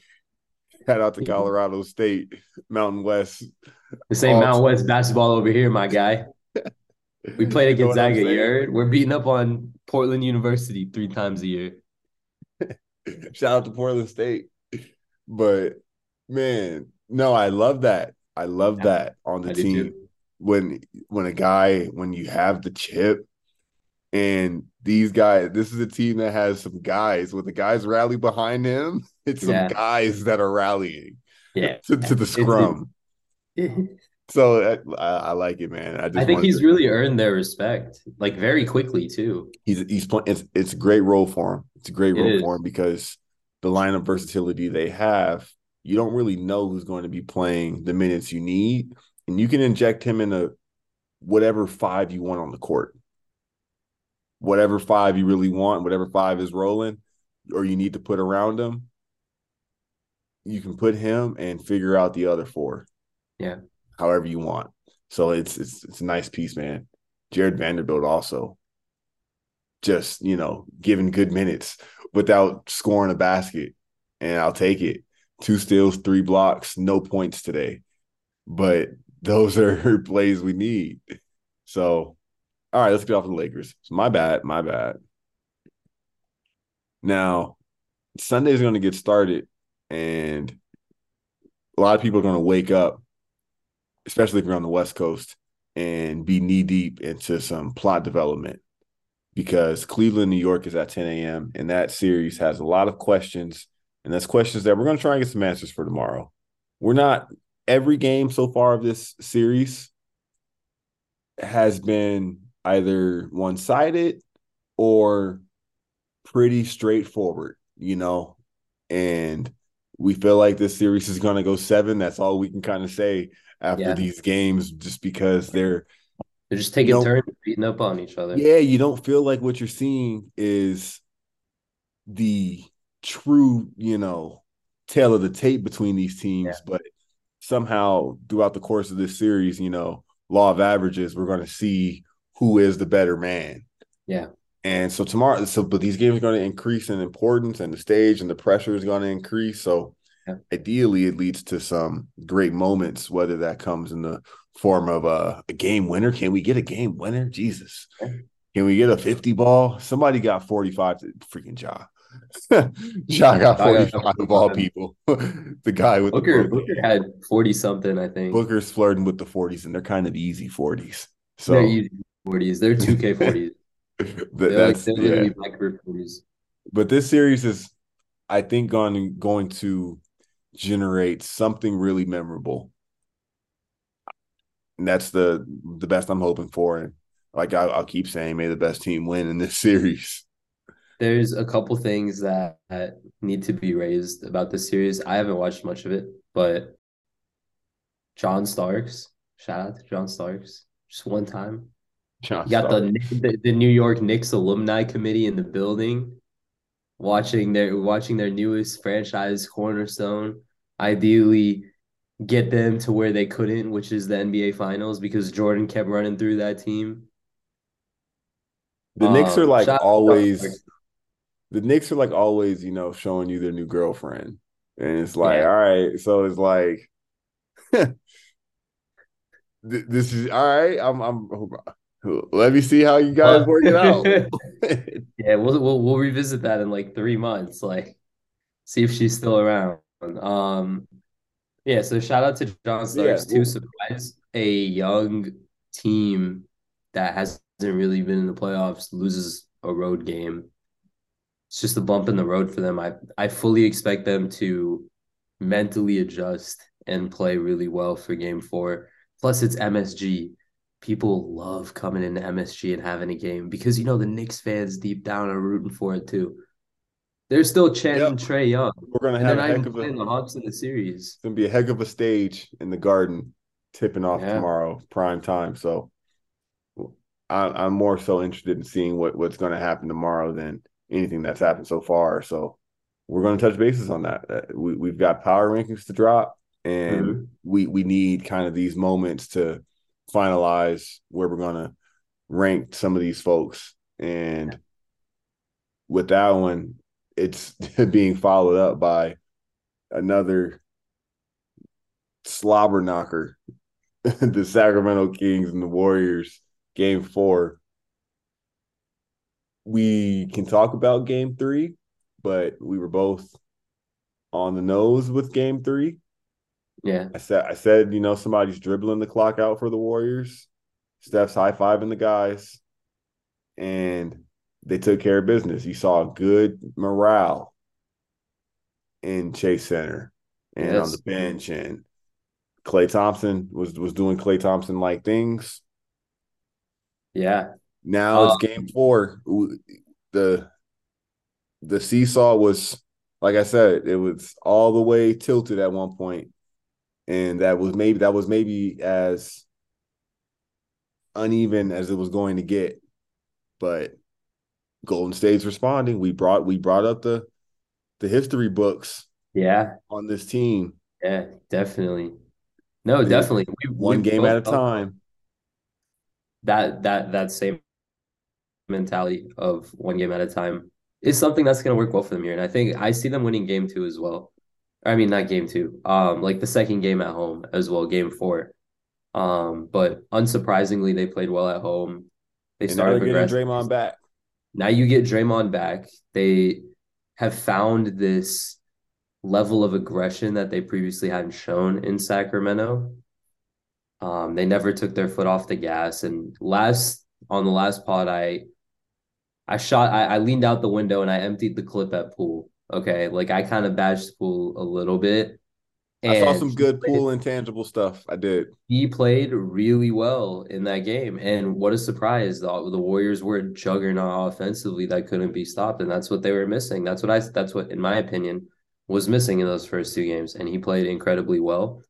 S1: Shout out to mm-hmm. Colorado State, Mountain West.
S2: This ain't Mountain. West basketball over here, my guy. We played
S1: You know
S2: at Gonzaga. You heard? We're beating up on Portland University three times a year.
S1: Shout out to Portland State. But man, no, I love that. I love
S2: Yeah,
S1: that on the
S2: I
S1: team. When when a guy, when you have the chip and these guys, this is a team that has some guys. When the guys rally behind him, it's some
S2: Yeah.
S1: guys that are rallying
S2: Yeah.
S1: to, to the scrum. So uh, I, I like it, man. I just
S2: I think he's
S1: to-
S2: really earned their respect, like very quickly too.
S1: he's he's playing. It's it's a great role for him. It's a great
S2: It
S1: role
S2: is.
S1: for him because the line of versatility they have, you don't really know who's going to be playing the minutes you need, and you can inject him into whatever five you want on the court, whatever five you really want, whatever five is rolling, or you need to put around him. You can put him and figure out the other four.
S2: Yeah.
S1: however you want. So it's it's it's a nice piece, man. Jarred Vanderbilt also just, you know, giving good minutes without scoring a basket. And I'll take it. Two steals, three blocks, no points today. But those are plays we need. So, all right, let's get off the Lakers. So my bad, my bad. Now, Sunday's going to get started, and a lot of people are going to wake up, especially if you're on the West Coast, and be knee deep into some plot development because Cleveland, New York is at 10 a.m. and that series has a lot of questions. And that's questions that we're going to try and get some answers for tomorrow. We're not every game so far of this series has been either one sided or pretty straightforward, you know. And we feel like this series is going to go seven. That's all we can kind of say after
S2: Yeah.
S1: these games, just because they're
S2: They're just taking
S1: Nope.
S2: turns beating up on each other.
S1: yeah, you don't feel like what you're seeing is the true, you know, tail of the tape between these teams,
S2: Yeah.
S1: but somehow throughout the course of this series, you know, law of averages, we're going to see who is the better man.
S2: Yeah.
S1: And so tomorrow, so but these games are going to increase in importance, and the stage and the pressure is going to increase. So
S2: Yeah.
S1: ideally, it leads to some great moments, whether that comes in the form of a, a game winner. Can we get a game winner? Jesus. Can we get a 50 ball? Somebody got 45 to freaking Ja. Ja got 45 of all people. the guy with
S2: Booker
S1: the
S2: Booker had 40 something, I think.
S1: Booker's flirting with the 40s, and they're kind of easy 40s. So
S2: They're easy 40s. They're 2K 40s.
S1: th-
S2: They're like
S1: that's
S2: they're
S1: yeah.
S2: literally micro 40s.
S1: But this series is, I think going going to generate something really memorable. And that's the the best I'm hoping for. And like I, will keep saying, may the best team win in this series.
S2: There's a couple things that, that need to be raised about this series. I haven't watched much of it, but John Starks, shout out to John Starks, just one time. John you got the, the the New York Knicks alumni committee in the building, watching their watching their newest franchise cornerstone. Ideally, get them to where they couldn't, which is the NBA Finals, because Jordan kept running through that team.
S1: The um, Knicks are like always. The Knicks are like always, you know, showing you their new girlfriend, and it's like, yeah. all right, so it's like, this is all right. I'm, I'm. Let me see how you guys work it out.
S2: yeah, we'll, we'll we'll revisit that in like three months. Like, see if she's still around. Um, yeah. So shout out to John Starks yeah, too. Surprise a young team that hasn't really been in the playoffs, loses a road game. It's just a bump in the road for them. I I fully expect them to mentally adjust and play really well for game four. Plus, it's MSG. People love coming into MSG and having a game because you know the Knicks fans deep down are rooting for it too. They're still chanting yep. Trae Young.
S1: We're gonna have a heck of
S2: a, the Hawks in the series.
S1: It's gonna be a heck of a stage in the Garden, tipping off yeah. tomorrow, prime time. So I, am more so interested in seeing what what's going to happen tomorrow than anything that's happened so far. So we're going to touch bases on that. Uh, we we've got power rankings to drop, and mm-hmm. we we need kind of these moments to finalize where we're going to rank some of these folks. And with that one, it's being followed up by another slobber knocker, the Sacramento Kings and the Warriors game four. We can talk about game three, but we were both on the nose with game three.
S2: Yeah.
S1: I said I said, you know, somebody's dribbling the clock out for the Warriors. Steph's high fiving the guys. And they took care of business. You saw good morale in Chase Center and yes. on the bench. And Klay Thompson was was doing Klay Thompson like things.
S2: Yeah.
S1: Now um, it's game four. The the seesaw was like I said, it was all the way tilted at one point, and that was maybe that was maybe as uneven as it was going to get. But Golden State's responding. We brought we brought up the the history books.
S2: Yeah.
S1: On this team.
S2: Yeah, definitely. No, definitely.
S1: We, one we game at a time
S2: that that that same mentality of one game at a time is something that's going to work well for them here. And I think I see them winning game two as well. I mean, not game two, um, like the second game at home as well, game four. Um, but unsurprisingly, they played well at home.
S1: They and started getting Draymond back.
S2: Now you get Draymond back. They have found this level of aggression that they previously hadn't shown in Sacramento. Um, they never took their foot off the gas. And last on the last pod, I I shot I, I leaned out the window and I emptied the clip at Poole. Okay. Like I kind of bashed Poole a little bit.
S1: I saw some good played, Poole intangible stuff. I did.
S2: He played really well in that game. And what a surprise. The, the Warriors were a juggernaut offensively that couldn't be stopped. And that's what they were missing. That's what I that's what, in my opinion, was missing in those first two games. And he played incredibly well.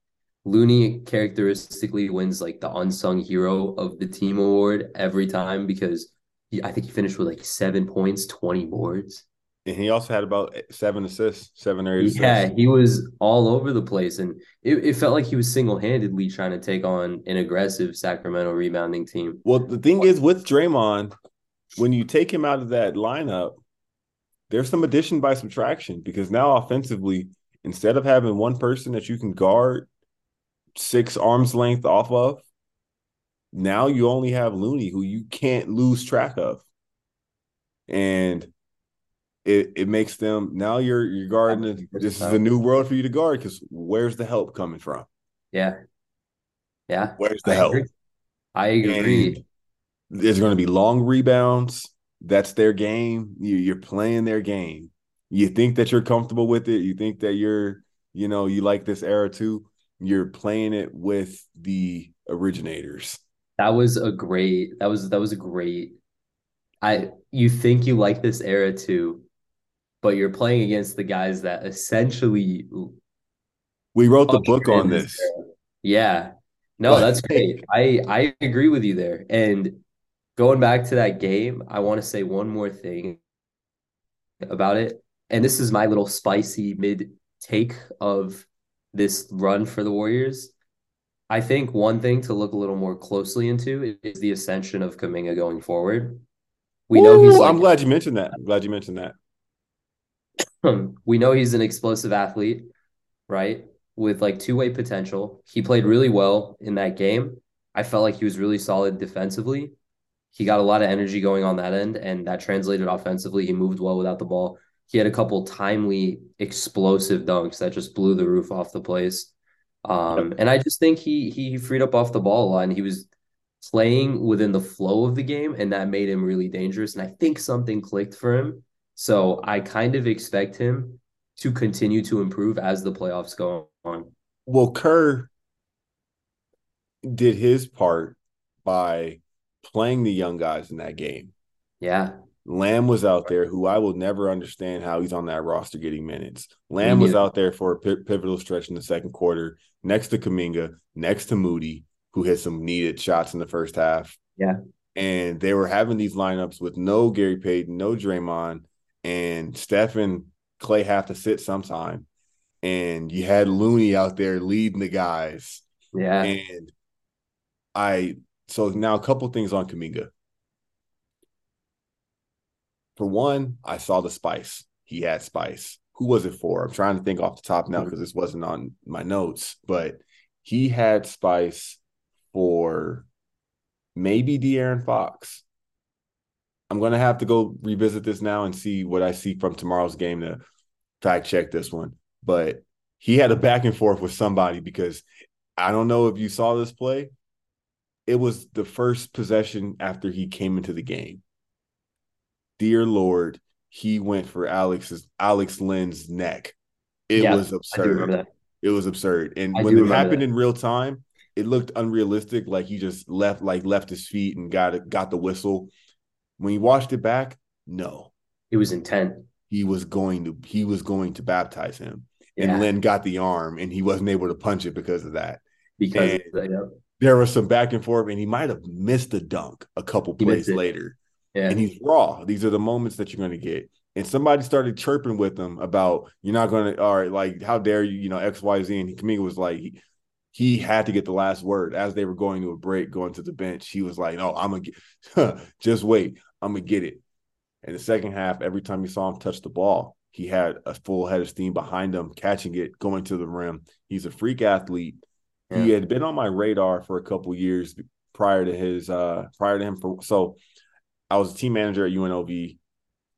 S2: Looney characteristically wins like the unsung hero of the team award every time because he, I think he finished with like seven points, 20 boards.
S1: And he also had about seven assists, seven or eight
S2: Yeah, he was all over the place. And it, it felt like he was single handedly trying to take on an aggressive Sacramento rebounding team.
S1: Well, the thing is with Draymond, when you take him out of that lineup, there's some addition by subtraction because now offensively, instead of having one person that you can guard six arms length off of. Now you only have Looney, who you can't lose track of, and it it makes them now you're you're guarding. this is a new world for you to guard because where's the help coming from?
S2: Yeah, yeah.
S1: Where's the I help?
S2: Agree. I agree. And
S1: there's going to be long rebounds. That's their game. You, you're playing their game, you think that you're comfortable with it. You think that you're, you know, you like this era too. You're playing it with the originators.
S2: That was a great. That was that was a great. I you think you like this era too, but you're playing against the guys that essentially.
S1: We wrote the book on this. this
S2: yeah. No, that's great. I I agree with you there. And going back to that game, I want to say one more thing about it. And this is my little spicy mid take of this run for the Warriors. I think one thing to look a little more closely into is the ascension of Kuminga going forward.
S1: We know he's. Like, I'm glad you mentioned that. I'm glad you mentioned that.
S2: we know he's an explosive athlete, right? With like two way potential. He played really well in that game. I felt like he was really solid defensively. He got a lot of energy going on that end, and that translated offensively. He moved well without the ball. He had a couple timely, explosive dunks that just blew the roof off the place. Um, and I just think he he freed up off the ball a lot, and he was playing within the flow of the game, and that made him really dangerous. And I think something clicked for him. So I kind of expect him to continue to improve as the playoffs go on.
S1: Well, Kerr did his part by playing the young guys in that game.
S2: Yeah.
S1: Lamb was out there, who I will never understand how he's on that roster getting minutes. Lamb was out there for a pivotal stretch in the second quarter, next to Kuminga, next to Moody, who hit some needed shots in the first half.
S2: Yeah.
S1: And they were having these lineups with no Gary Payton, no Draymond, and Stephen Klay have to sit sometime. And you had Looney out there leading the guys.
S2: Yeah.
S1: And I so now a couple things on Kuminga. For one, I saw the spice. He had spice. Who was it for? I'm trying to think off the top now mm-hmm. because this wasn't on my notes, but he had spice for maybe De'Aaron Fox. I'm going to have to go revisit this now and see what I see from tomorrow's game to fact check this one. But he had a back and forth with somebody because I don't know if you saw this play, it was the first possession after he came into the game. Dear Lord, he went for Alex's Alex Len's neck. It yeah, was absurd. It was absurd. And I when it happened that. in real time, it looked unrealistic. Like he just left, like left his feet and got it, got the whistle. When he watched it back, no.
S2: It was intent.
S1: He was going to he was going to baptize him. Yeah. And Len got the arm and he wasn't able to punch it because of that.
S2: Because of that, yeah
S1: there was some back and forth, and he might have missed a dunk a couple plays later. Yeah. And he's raw. These are the moments that you're going to get. And somebody started chirping with him about you're not going to, all right, like how dare you, you know, X, Y, Z. And he, Kuminga was like, he, he had to get the last word as they were going to a break, going to the bench. He was like, "No, I'm gonna get, just wait, I'm gonna get it." In the second half, every time you saw him touch the ball, he had a full head of steam behind him, catching it, going to the rim. He's a freak athlete. Yeah. He had been on my radar for a couple years prior to his uh prior to him for so I was a team manager at UNLV.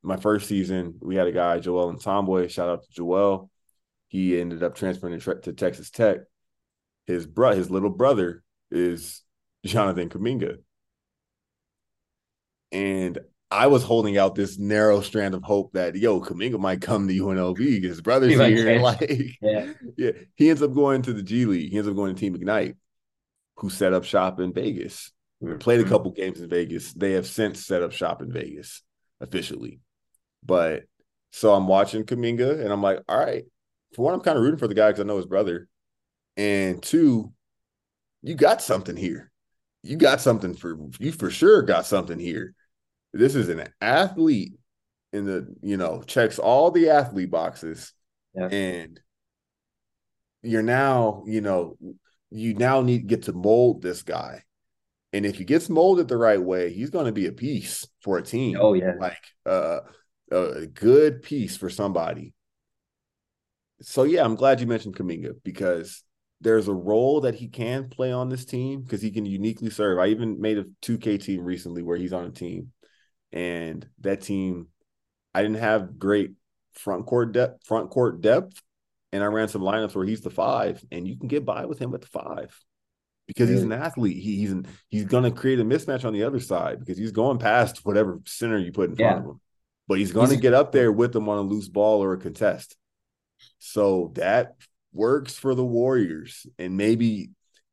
S1: My first season, we had a guy, Joel Ntambwe. Shout out to Joel. He ended up transferring to Texas Tech. His bro, his little brother is Jonathan Kuminga. And I was holding out this narrow strand of hope that yo Kuminga might come to UNLV. His brother's he here, like yeah. yeah. He ends up going to the G League. He ends up going to Team Ignite, who set up shop in Vegas. Mm-hmm. Played a couple games in Vegas. They have since set up shop in Vegas officially. But so I'm watching Kuminga and I'm like, all right. For one, I'm kind of rooting for the guy because I know his brother. And two, you got something here. You got something for you for sure got something here this is an athlete in the, you know, checks all the athlete boxes. Yeah. And you're now, you know, you now need to get to mold this guy. And if he gets molded the right way, he's going to be a piece for a team.
S2: Oh, yeah.
S1: Like uh, a good piece for somebody. So, yeah, I'm glad you mentioned Kuminga because there's a role that he can play on this team because he can uniquely serve. I even made a 2K team recently where he's on a team and that team, I didn't have great front court depth, front court depth, and I ran some lineups where he's the five, and you can get by with him at the five because he's an athlete. He, he's an, he's going to create a mismatch on the other side because he's going past whatever center you put in front yeah. of him. but he's going to get up there with them on a loose ball or a contest. So that works for the Warriors. And maybe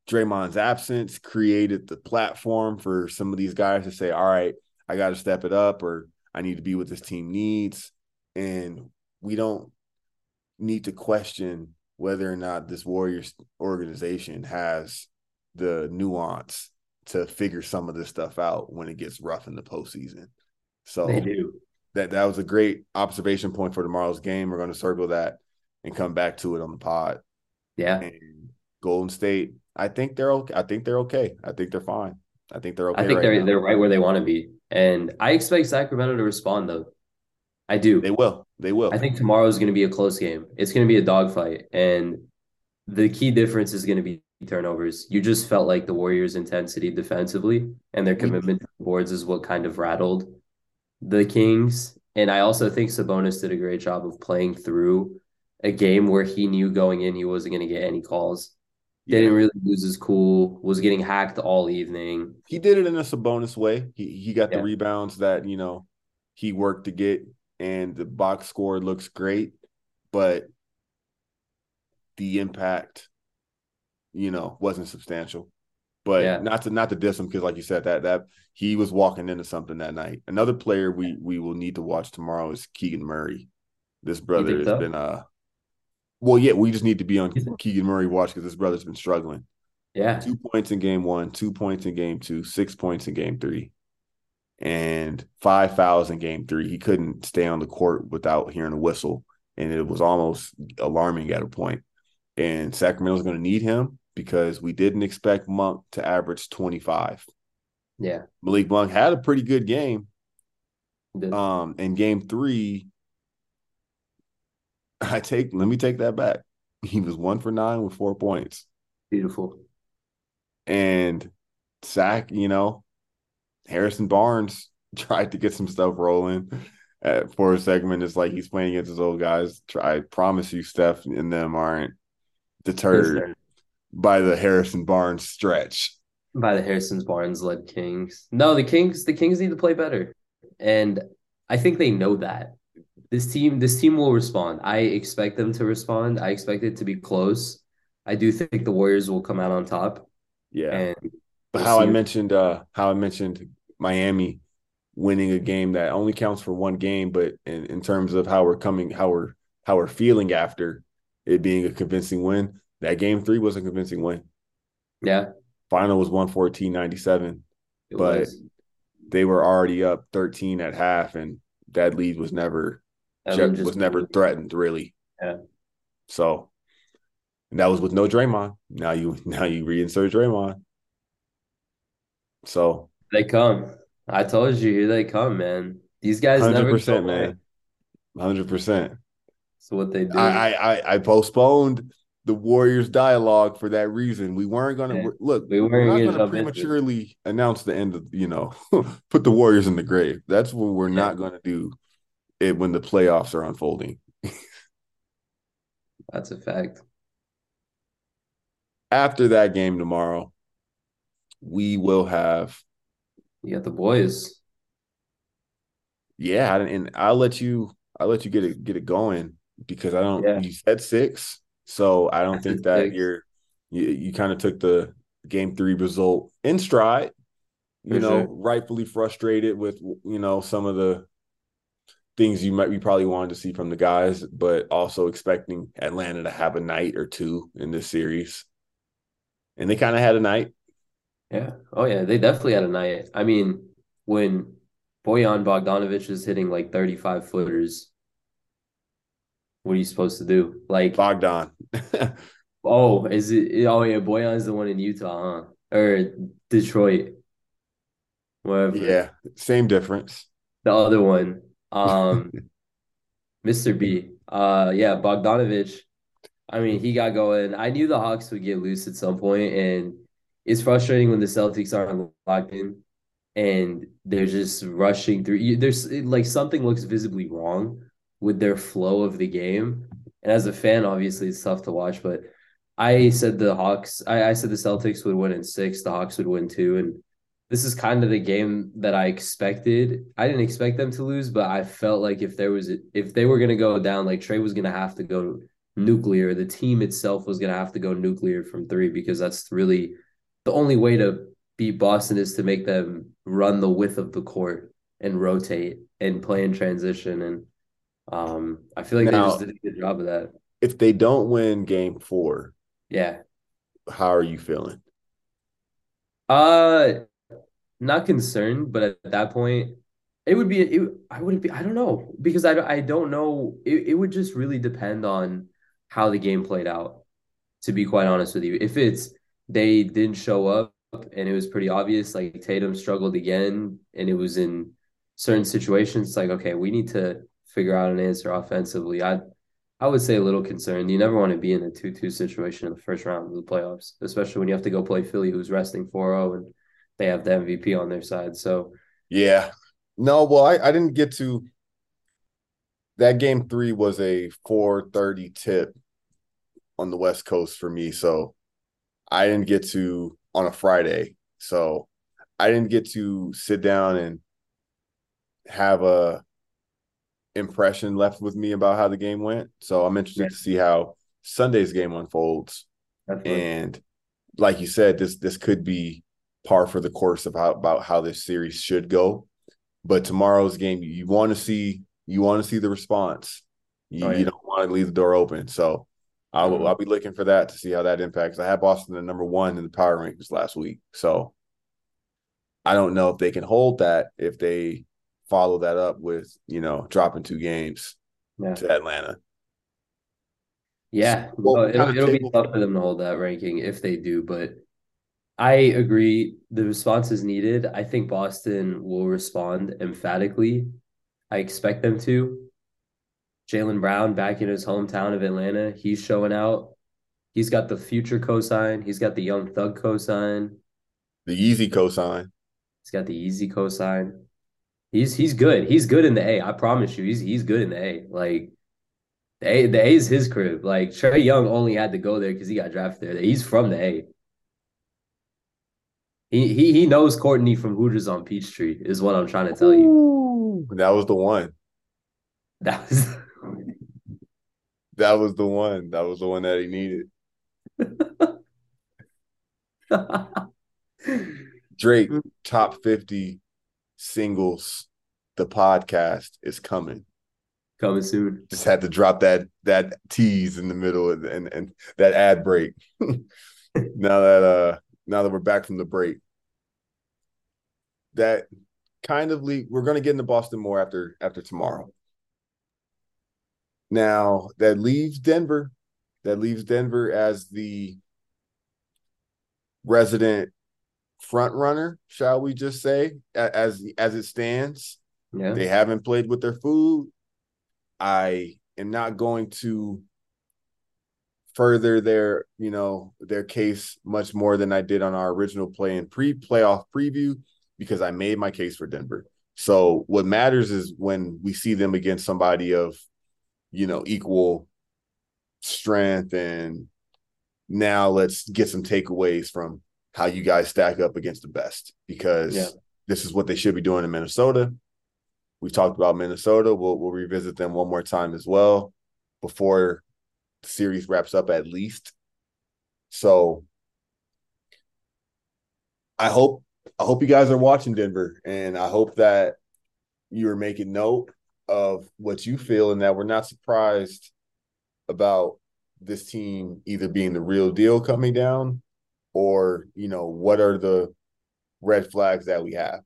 S1: Draymond's absence created the platform for some of these guys to say, all right, I got to step it up or I need to be what this team needs. And we don't need to question whether or not this Warriors organization has the nuance to figure some of this stuff out when it gets rough in the postseason. So
S2: they do.
S1: That that was a great observation point for tomorrow's game. We're going to circle that and come back to it on the pod.
S2: Yeah.
S1: And Golden State, I think they're okay. I think they're okay. I think they're fine. I think they're okay.
S2: I think
S1: right
S2: they're
S1: now.
S2: they're right where they want to be, and I expect Sacramento to respond though. I do.
S1: They will. They will.
S2: I think tomorrow is going to be a close game. It's going to be a dogfight, and the key difference is going to be turnovers. You just felt like the Warriors' intensity defensively and their commitment to the boards is what kind of rattled the Kings. And I also think Sabonis did a great job of playing through a game where he knew going in he wasn't going to get any calls.
S1: Yeah.
S2: Didn't really lose his cool. Was getting hacked all evening.
S1: He did it in a Sabonis way. He he got
S2: Yeah.
S1: the rebounds that you know he worked to get, and the box score looks great, but the impact, you know, wasn't substantial. But
S2: Yeah.
S1: not to not to diss him because, like you said, that that he was walking into something that night. Another player we we will need to watch tomorrow is Keegan Murray. This brother has
S2: so?
S1: been uh, well, yeah, we just need to be on Keegan Murray watch because this brother's been struggling.
S2: Yeah.
S1: Two points in game one, two points in game two, six points in game three, and five fouls in game three. He couldn't stay on the court without hearing a whistle, and it was almost alarming at a point. And Sacramento's going to need him because we didn't expect Monk to average 25.
S2: Yeah.
S1: Malik Monk had a pretty good game. Um, in game three, I take let me take that back. He was one for nine with four points.
S2: beautiful.
S1: and Sack, you know, Harrison Barnes tried to get some stuff rolling uh, for a segment. It's like he's playing against his old guys. I promise you, Steph and them aren't deterred by the Harrison Barnes stretch.
S2: by the Harrison Barnes led Kings. No, the Kings the Kings need to play better. And I think they know that. This team this team will respond. I expect them to respond. I expect it to be close. I do think the Warriors will come out on top.
S1: Yeah,
S2: And
S1: but
S2: we'll
S1: how I mentioned, uh, how I mentioned Miami winning a game that only counts for one game, but in, in terms of how we're coming, how we're how we're feeling after it being a convincing win, that game three was a convincing win.
S2: yeah,
S1: Final was 114-97. But-
S2: was.
S1: they were already up 13 at half and that lead was never was never threatened really
S2: Yeah.
S1: so and that was with no Draymond now you now you reinsert Draymond so
S2: They come. I told you, here they come, man. These guys never
S1: 100%
S2: go away.
S1: man 100%
S2: So what they do.
S1: I, I I I postponed the Warriors dialogue for that reason we weren't gonna
S2: Yeah.
S1: look
S2: We
S1: we
S2: weren't
S1: are not
S2: gonna
S1: gonna
S2: jump into it.
S1: prematurely announce the end of you know put the Warriors in the grave that's what we're
S2: Yeah.
S1: not gonna do it when the playoffs are unfolding
S2: That's a fact.
S1: after that game tomorrow, we will have
S2: You got the boys.
S1: yeah, and- and I'll let you I'll let you get it get it going because I don't
S2: Yeah.
S1: you said six, so I don't think that you're you you kind of took the game three result in stride. You
S2: For
S1: know,
S2: sure.
S1: rightfully frustrated with you know some of the things you might be probably wanted to see from the guys, but also expecting Atlanta to have a night or two in this series. And they kind of had a night.
S2: Yeah. Oh yeah, they definitely had a night. I mean, when Boyan Bogdanovich is hitting like 35 footers, what are you supposed to do? Like,
S1: Bogdan.
S2: oh, is it oh yeah, Boyan's the one in Utah, huh? Or Detroit. Whatever.
S1: yeah, same difference.
S2: The other one. Um Mr. B. Uh yeah, Bogdanovich. I mean, he got going. I knew the Hawks would get loose at some point, and it's frustrating when the Celtics aren't locked in and they're just rushing through. There's like something looks visibly wrong with their flow of the game. And as a fan, obviously it's tough to watch, but I said the Hawks, I, I said the Celtics would win in six, the Hawks would win two, and this is kind of the game that I expected. I didn't expect them to lose, but I felt like if there was if they were going to go down, like Trae was going to have to go nuclear. The team itself was going to have to go nuclear from three because that's really the only way to beat Boston is to make them run the width of the court and rotate and play in transition. And um, I feel like now, they just did a good job of that.
S1: If they don't win Game Four,
S2: yeah,
S1: how are you feeling?
S2: Uh, not concerned, but at that point, it would be. It, I wouldn't be. I don't know because I I don't know. It it would just really depend on how the game played out. To be quite honest with you, if it's they didn't show up and it was pretty obvious, like Tatum struggled again, and it was in certain situations. It's like okay, we need to figure out an answer offensively. I I would say a little concerned. You never want to be in a 2 2 situation in the first round of the playoffs, especially when you have to go play Philly, who's resting 4 0, and they have the MVP on their side. So,
S1: yeah. No, well, I, I didn't get to that game three was a 430 tip on the West Coast for me. So I didn't get to on a Friday. So I didn't get to sit down and have a impression left with me about how the game went. So I'm interested yeah. to see how Sunday's game unfolds. Definitely. And like you said, this this could be par for the course of how about how this series should go. But tomorrow's game, you, you want to see you want to see the response. You, oh, yeah. you don't want to leave the door open. So I'll, mm-hmm. I'll be looking for that to see how that impacts. I had Boston the number one in the power rankings last week. So I don't know if they can hold that if they follow that up with, you know, dropping two games yeah. to Atlanta.
S2: Yeah. well, it'll, it'll be tough for them to hold that ranking if they do, but I agree. The response is needed. I think Boston will respond emphatically. I expect them to. Jaylen Brown back in his hometown of Atlanta. He's showing out. He's got the future cosign. He's got the young thug cosign.
S1: The Jeezy cosign.
S2: He's got the Jeezy cosign. He's he's good. He's good in the A. I promise you. He's he's good in the A. Like the A, the A is his crib. Like Trae Young only had to go there because he got drafted there. He's from the A. He he he knows Courtney from Hooters on Peachtree, is what I'm trying to tell you.
S1: That was the one.
S2: That was
S1: that was the one. That was the one that he needed. Drake top 50 singles. The podcast is coming.
S2: Coming soon.
S1: Just had to drop that that tease in the middle and and, and that ad break. now that uh now that we're back from the break. That kind of lead we're gonna get into Boston more after after tomorrow. Now that leaves Denver. That leaves Denver as the resident front runner, shall we just say, as as it stands. Yeah. They haven't played with their food. I am not going to further their, you know, their case much more than I did on our original play and pre-playoff preview because I made my case for Denver. So what matters is when we see them against somebody of you know, equal strength. And now let's get some takeaways from how you guys stack up against the best because yeah. this is what they should be doing in Minnesota. We've talked about Minnesota. We'll we'll revisit them one more time as well before the series wraps up at least. So I hope I hope you guys are watching Denver and I hope that you're making note of what you feel and that we're not surprised about this team either being the real deal coming down or you know what are the red flags that we have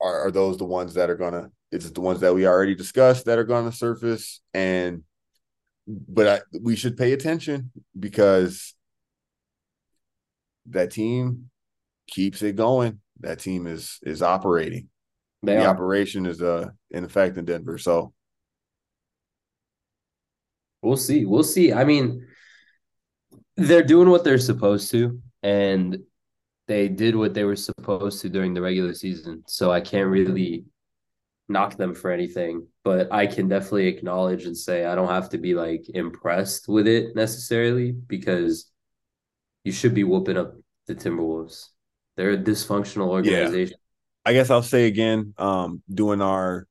S1: are, are those the ones that are gonna is it the ones that we already discussed that are gonna surface and but I, we should pay attention because that team keeps it going that team is is operating they the are. operation is uh in effect in Denver. So
S2: we'll see. We'll see. I mean, they're doing what they're supposed to, and they did what they were supposed to during the regular season. So I can't really knock them for anything, but I can definitely acknowledge and say I don't have to be like impressed with it necessarily because you should be whooping up the Timberwolves They're a dysfunctional organization.
S1: I guess I'll say again, um, doing our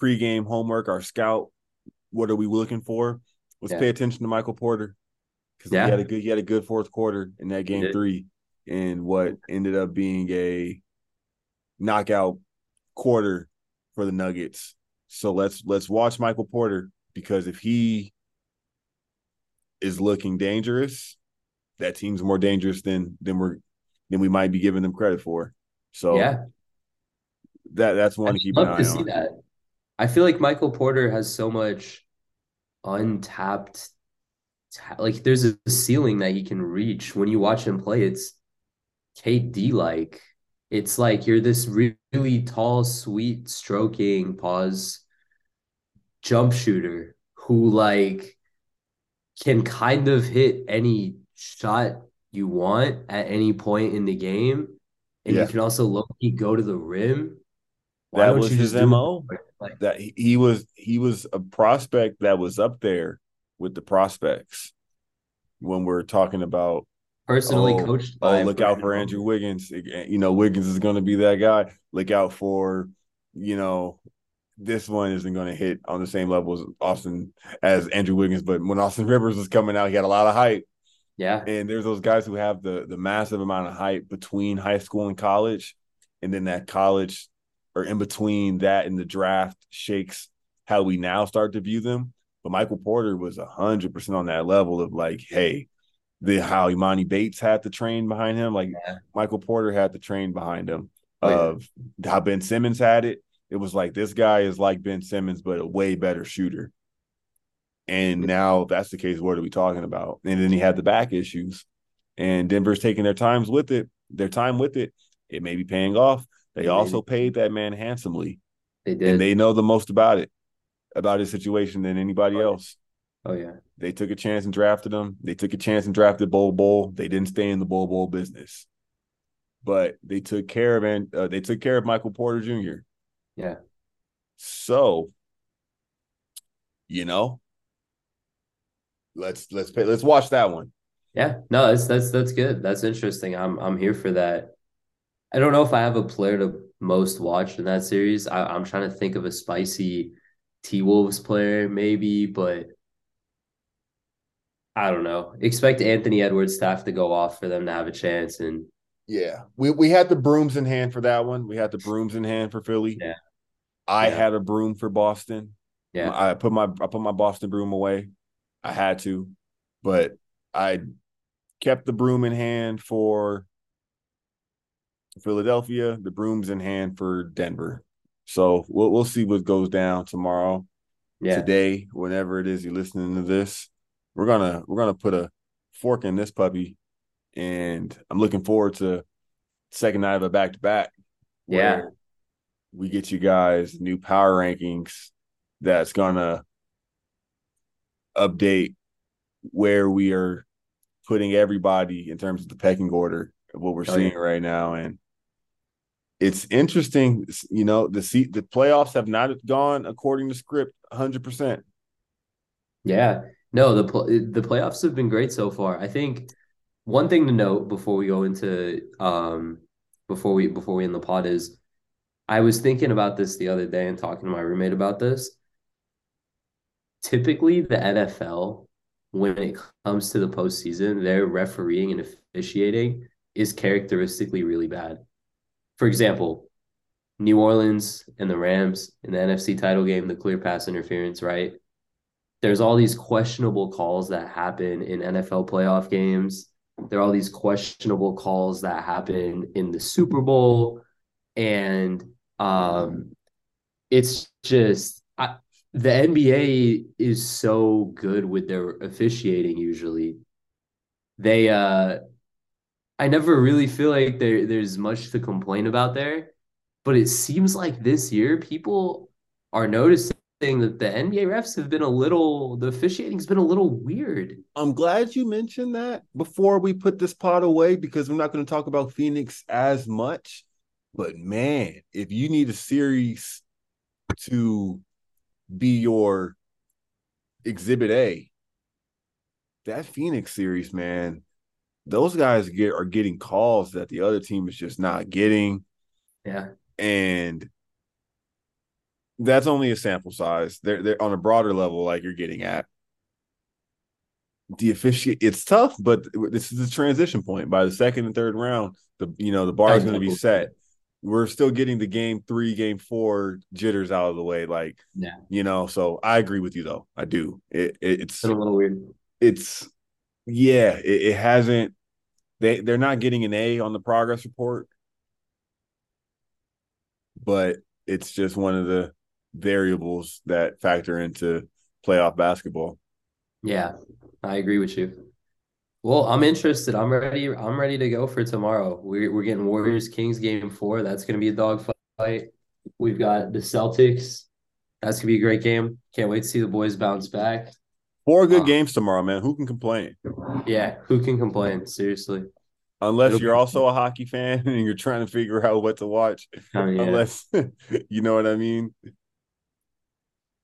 S1: pregame homework, our scout. What are we looking for? Let's
S2: Yeah.
S1: pay attention to Michael Porter because
S2: Yeah.
S1: he had a good he had a good fourth quarter in that game three, and what ended up being a knockout quarter for the Nuggets. So let's let's watch Michael Porter because if he is looking dangerous, that team's more dangerous than than we're than we might be giving them credit for. So
S2: yeah,
S1: that that's one to
S2: I'd
S1: keep an eye
S2: to see
S1: on.
S2: that. I feel like Michael Porter has so much untapped, ta- like there's a ceiling that he can reach. When you watch him play, it's KD like. It's like you're this really tall, sweet, stroking, pause, jump shooter who like can kind of hit any shot you want at any point in the game. And
S1: Yeah.
S2: you can also low key go to the rim. Why
S1: That
S2: don't
S1: was
S2: you
S1: his? MO.
S2: Like,
S1: That he was he was a prospect that was up there with the prospects when we're talking about
S2: personally
S1: oh,
S2: coached
S1: oh look out for Andrew Wiggins. Eh, you know, Wiggins is going to be that guy. Look out for, you know, this one isn't going to hit on the same level as Austin as Andrew Wiggins. But when Austin Rivers was coming out, he had a lot of hype.
S2: Yeah,
S1: And there's those guys who have the the massive amount of hype between high school and college, and then that college or in between that and the draft shakes how we now start to view them. But Michael Porter was hundred percent on that level of like, hey, the how Emoni Bates had the train behind him, like
S2: Yeah.
S1: Michael Porter had the train behind him.
S2: Oh,
S1: of how Ben Simmons had it. It was like this guy is like Ben Simmons, but a way better shooter. And now if that's the case, what are we talking about? And then he had the back issues. And Denver's taking their times with it, their time with it. It may be paying off. They
S2: may
S1: also paid that man handsomely.
S2: they did.
S1: And they know the most about it, about his situation than anybody
S2: Oh, yeah.
S1: else.
S2: oh yeah,
S1: They took a chance and drafted him. They took a chance and drafted Bol Bol. They didn't stay in the Bol Bol business, but they took care of and uh, they took care of Michael Porter Jr.
S2: yeah.
S1: So, you know, let's let's pay, let's watch that one.
S2: Yeah, no, that's that's that's good. That's interesting. I'm I'm here for that. I don't know if I have a player to most watch in that series. I, I'm trying to think of a spicy T Wolves player, maybe, but I don't know. Expect Anthony Edwards to have to go off for them to have a chance. And
S1: Yeah, we we had the brooms in hand for that one. We had the brooms in hand for Philly.
S2: Yeah.
S1: I
S2: Yeah.
S1: had a broom for Boston.
S2: yeah,
S1: I put my I put my Boston broom away. I had to, but I kept the broom in hand for Philadelphia. The broom's in hand for Denver. So we'll we'll see what goes down tomorrow,
S2: yeah,
S1: today, whenever it is you're listening to this. We're gonna we're gonna put a fork in this puppy, and I'm looking forward to second night of a back to back.
S2: Yeah.
S1: we get you guys new power rankings that's gonna update where we are putting everybody in terms of the pecking order of what we're
S2: Oh,
S1: seeing
S2: yeah.
S1: right now and it's interesting you know the seat the playoffs have not gone according to script 100%
S2: yeah. No, the pl- the playoffs have been great so far. I think one thing to note before we go into um before we before we end the pod is I was thinking about this the other day and talking to my roommate about this. Typically, the NFL, when it comes to the postseason, their refereeing and officiating is characteristically really bad. For example, New Orleans and the Rams in the NFC title game, the clear pass interference, right? There's all these questionable calls that happen in NFL playoff games. There are all these questionable calls that happen in the Super Bowl. And um, it's just I, the NBA is so good with their officiating usually. They uh I never really feel like there there's much to complain about there, but it seems like this year people are noticing that the NBA refs have been a little the officiating's been a little weird.
S1: i'm glad you mentioned that before we put this pot away because we're not going to talk about phoenix as much but man if you need a series to be your exhibit A. That Phoenix series, man, those guys get are getting calls that the other team is just not getting.
S2: Yeah.
S1: And that's only a sample size. They're they're on a broader level, like you're getting at. The officiate, it's tough, but this is the transition point. By the second and third round, the you know the bar is going to be set. We're still getting the game three, game four jitters out of the way. Like,
S2: yeah,
S1: you know. So I agree with you, though. I do. It, it it's,
S2: it's a little weird.
S1: It's yeah, it, it hasn't. They they're not getting an A on the progress report, but it's just one of the variables that factor into playoff basketball.
S2: Yeah, I agree with you. Well, I'm interested. I'm ready. I'm ready to go for tomorrow. We're we're getting Warriors Kings game four. That's gonna be a dog fight. We've got the Celtics. That's gonna be a great game. Can't wait to see the boys bounce back.
S1: Four good um, games tomorrow, man. Who can complain?
S2: Yeah, who can complain? Seriously.
S1: Unless It'll you're be- also a hockey fan and you're trying to figure out what to watch. Oh, yeah. Unless you know what I mean.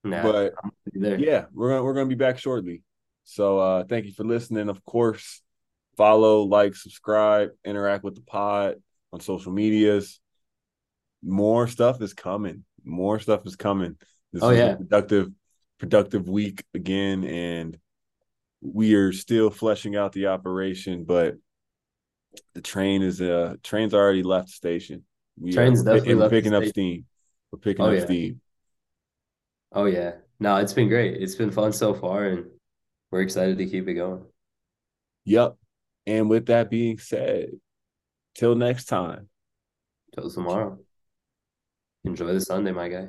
S1: Nah, but yeah, we're gonna we're gonna be back shortly. So uh thank you for listening. Of course, follow, like, subscribe, interact with the pod on social medias. More stuff is coming. More stuff is coming. This
S2: oh, yeah.
S1: productive, productive week again, and we are still fleshing out the operation, but the train is uh train's already left the station.
S2: We Train's are, definitely
S1: we're picking up steam. We're picking oh, up yeah. steam.
S2: Oh yeah. No, it's been great. It's been fun so far and we're excited to keep it going.
S1: Yep. And with that being said, till next time.
S2: Till tomorrow. Enjoy the Sunday, my guy.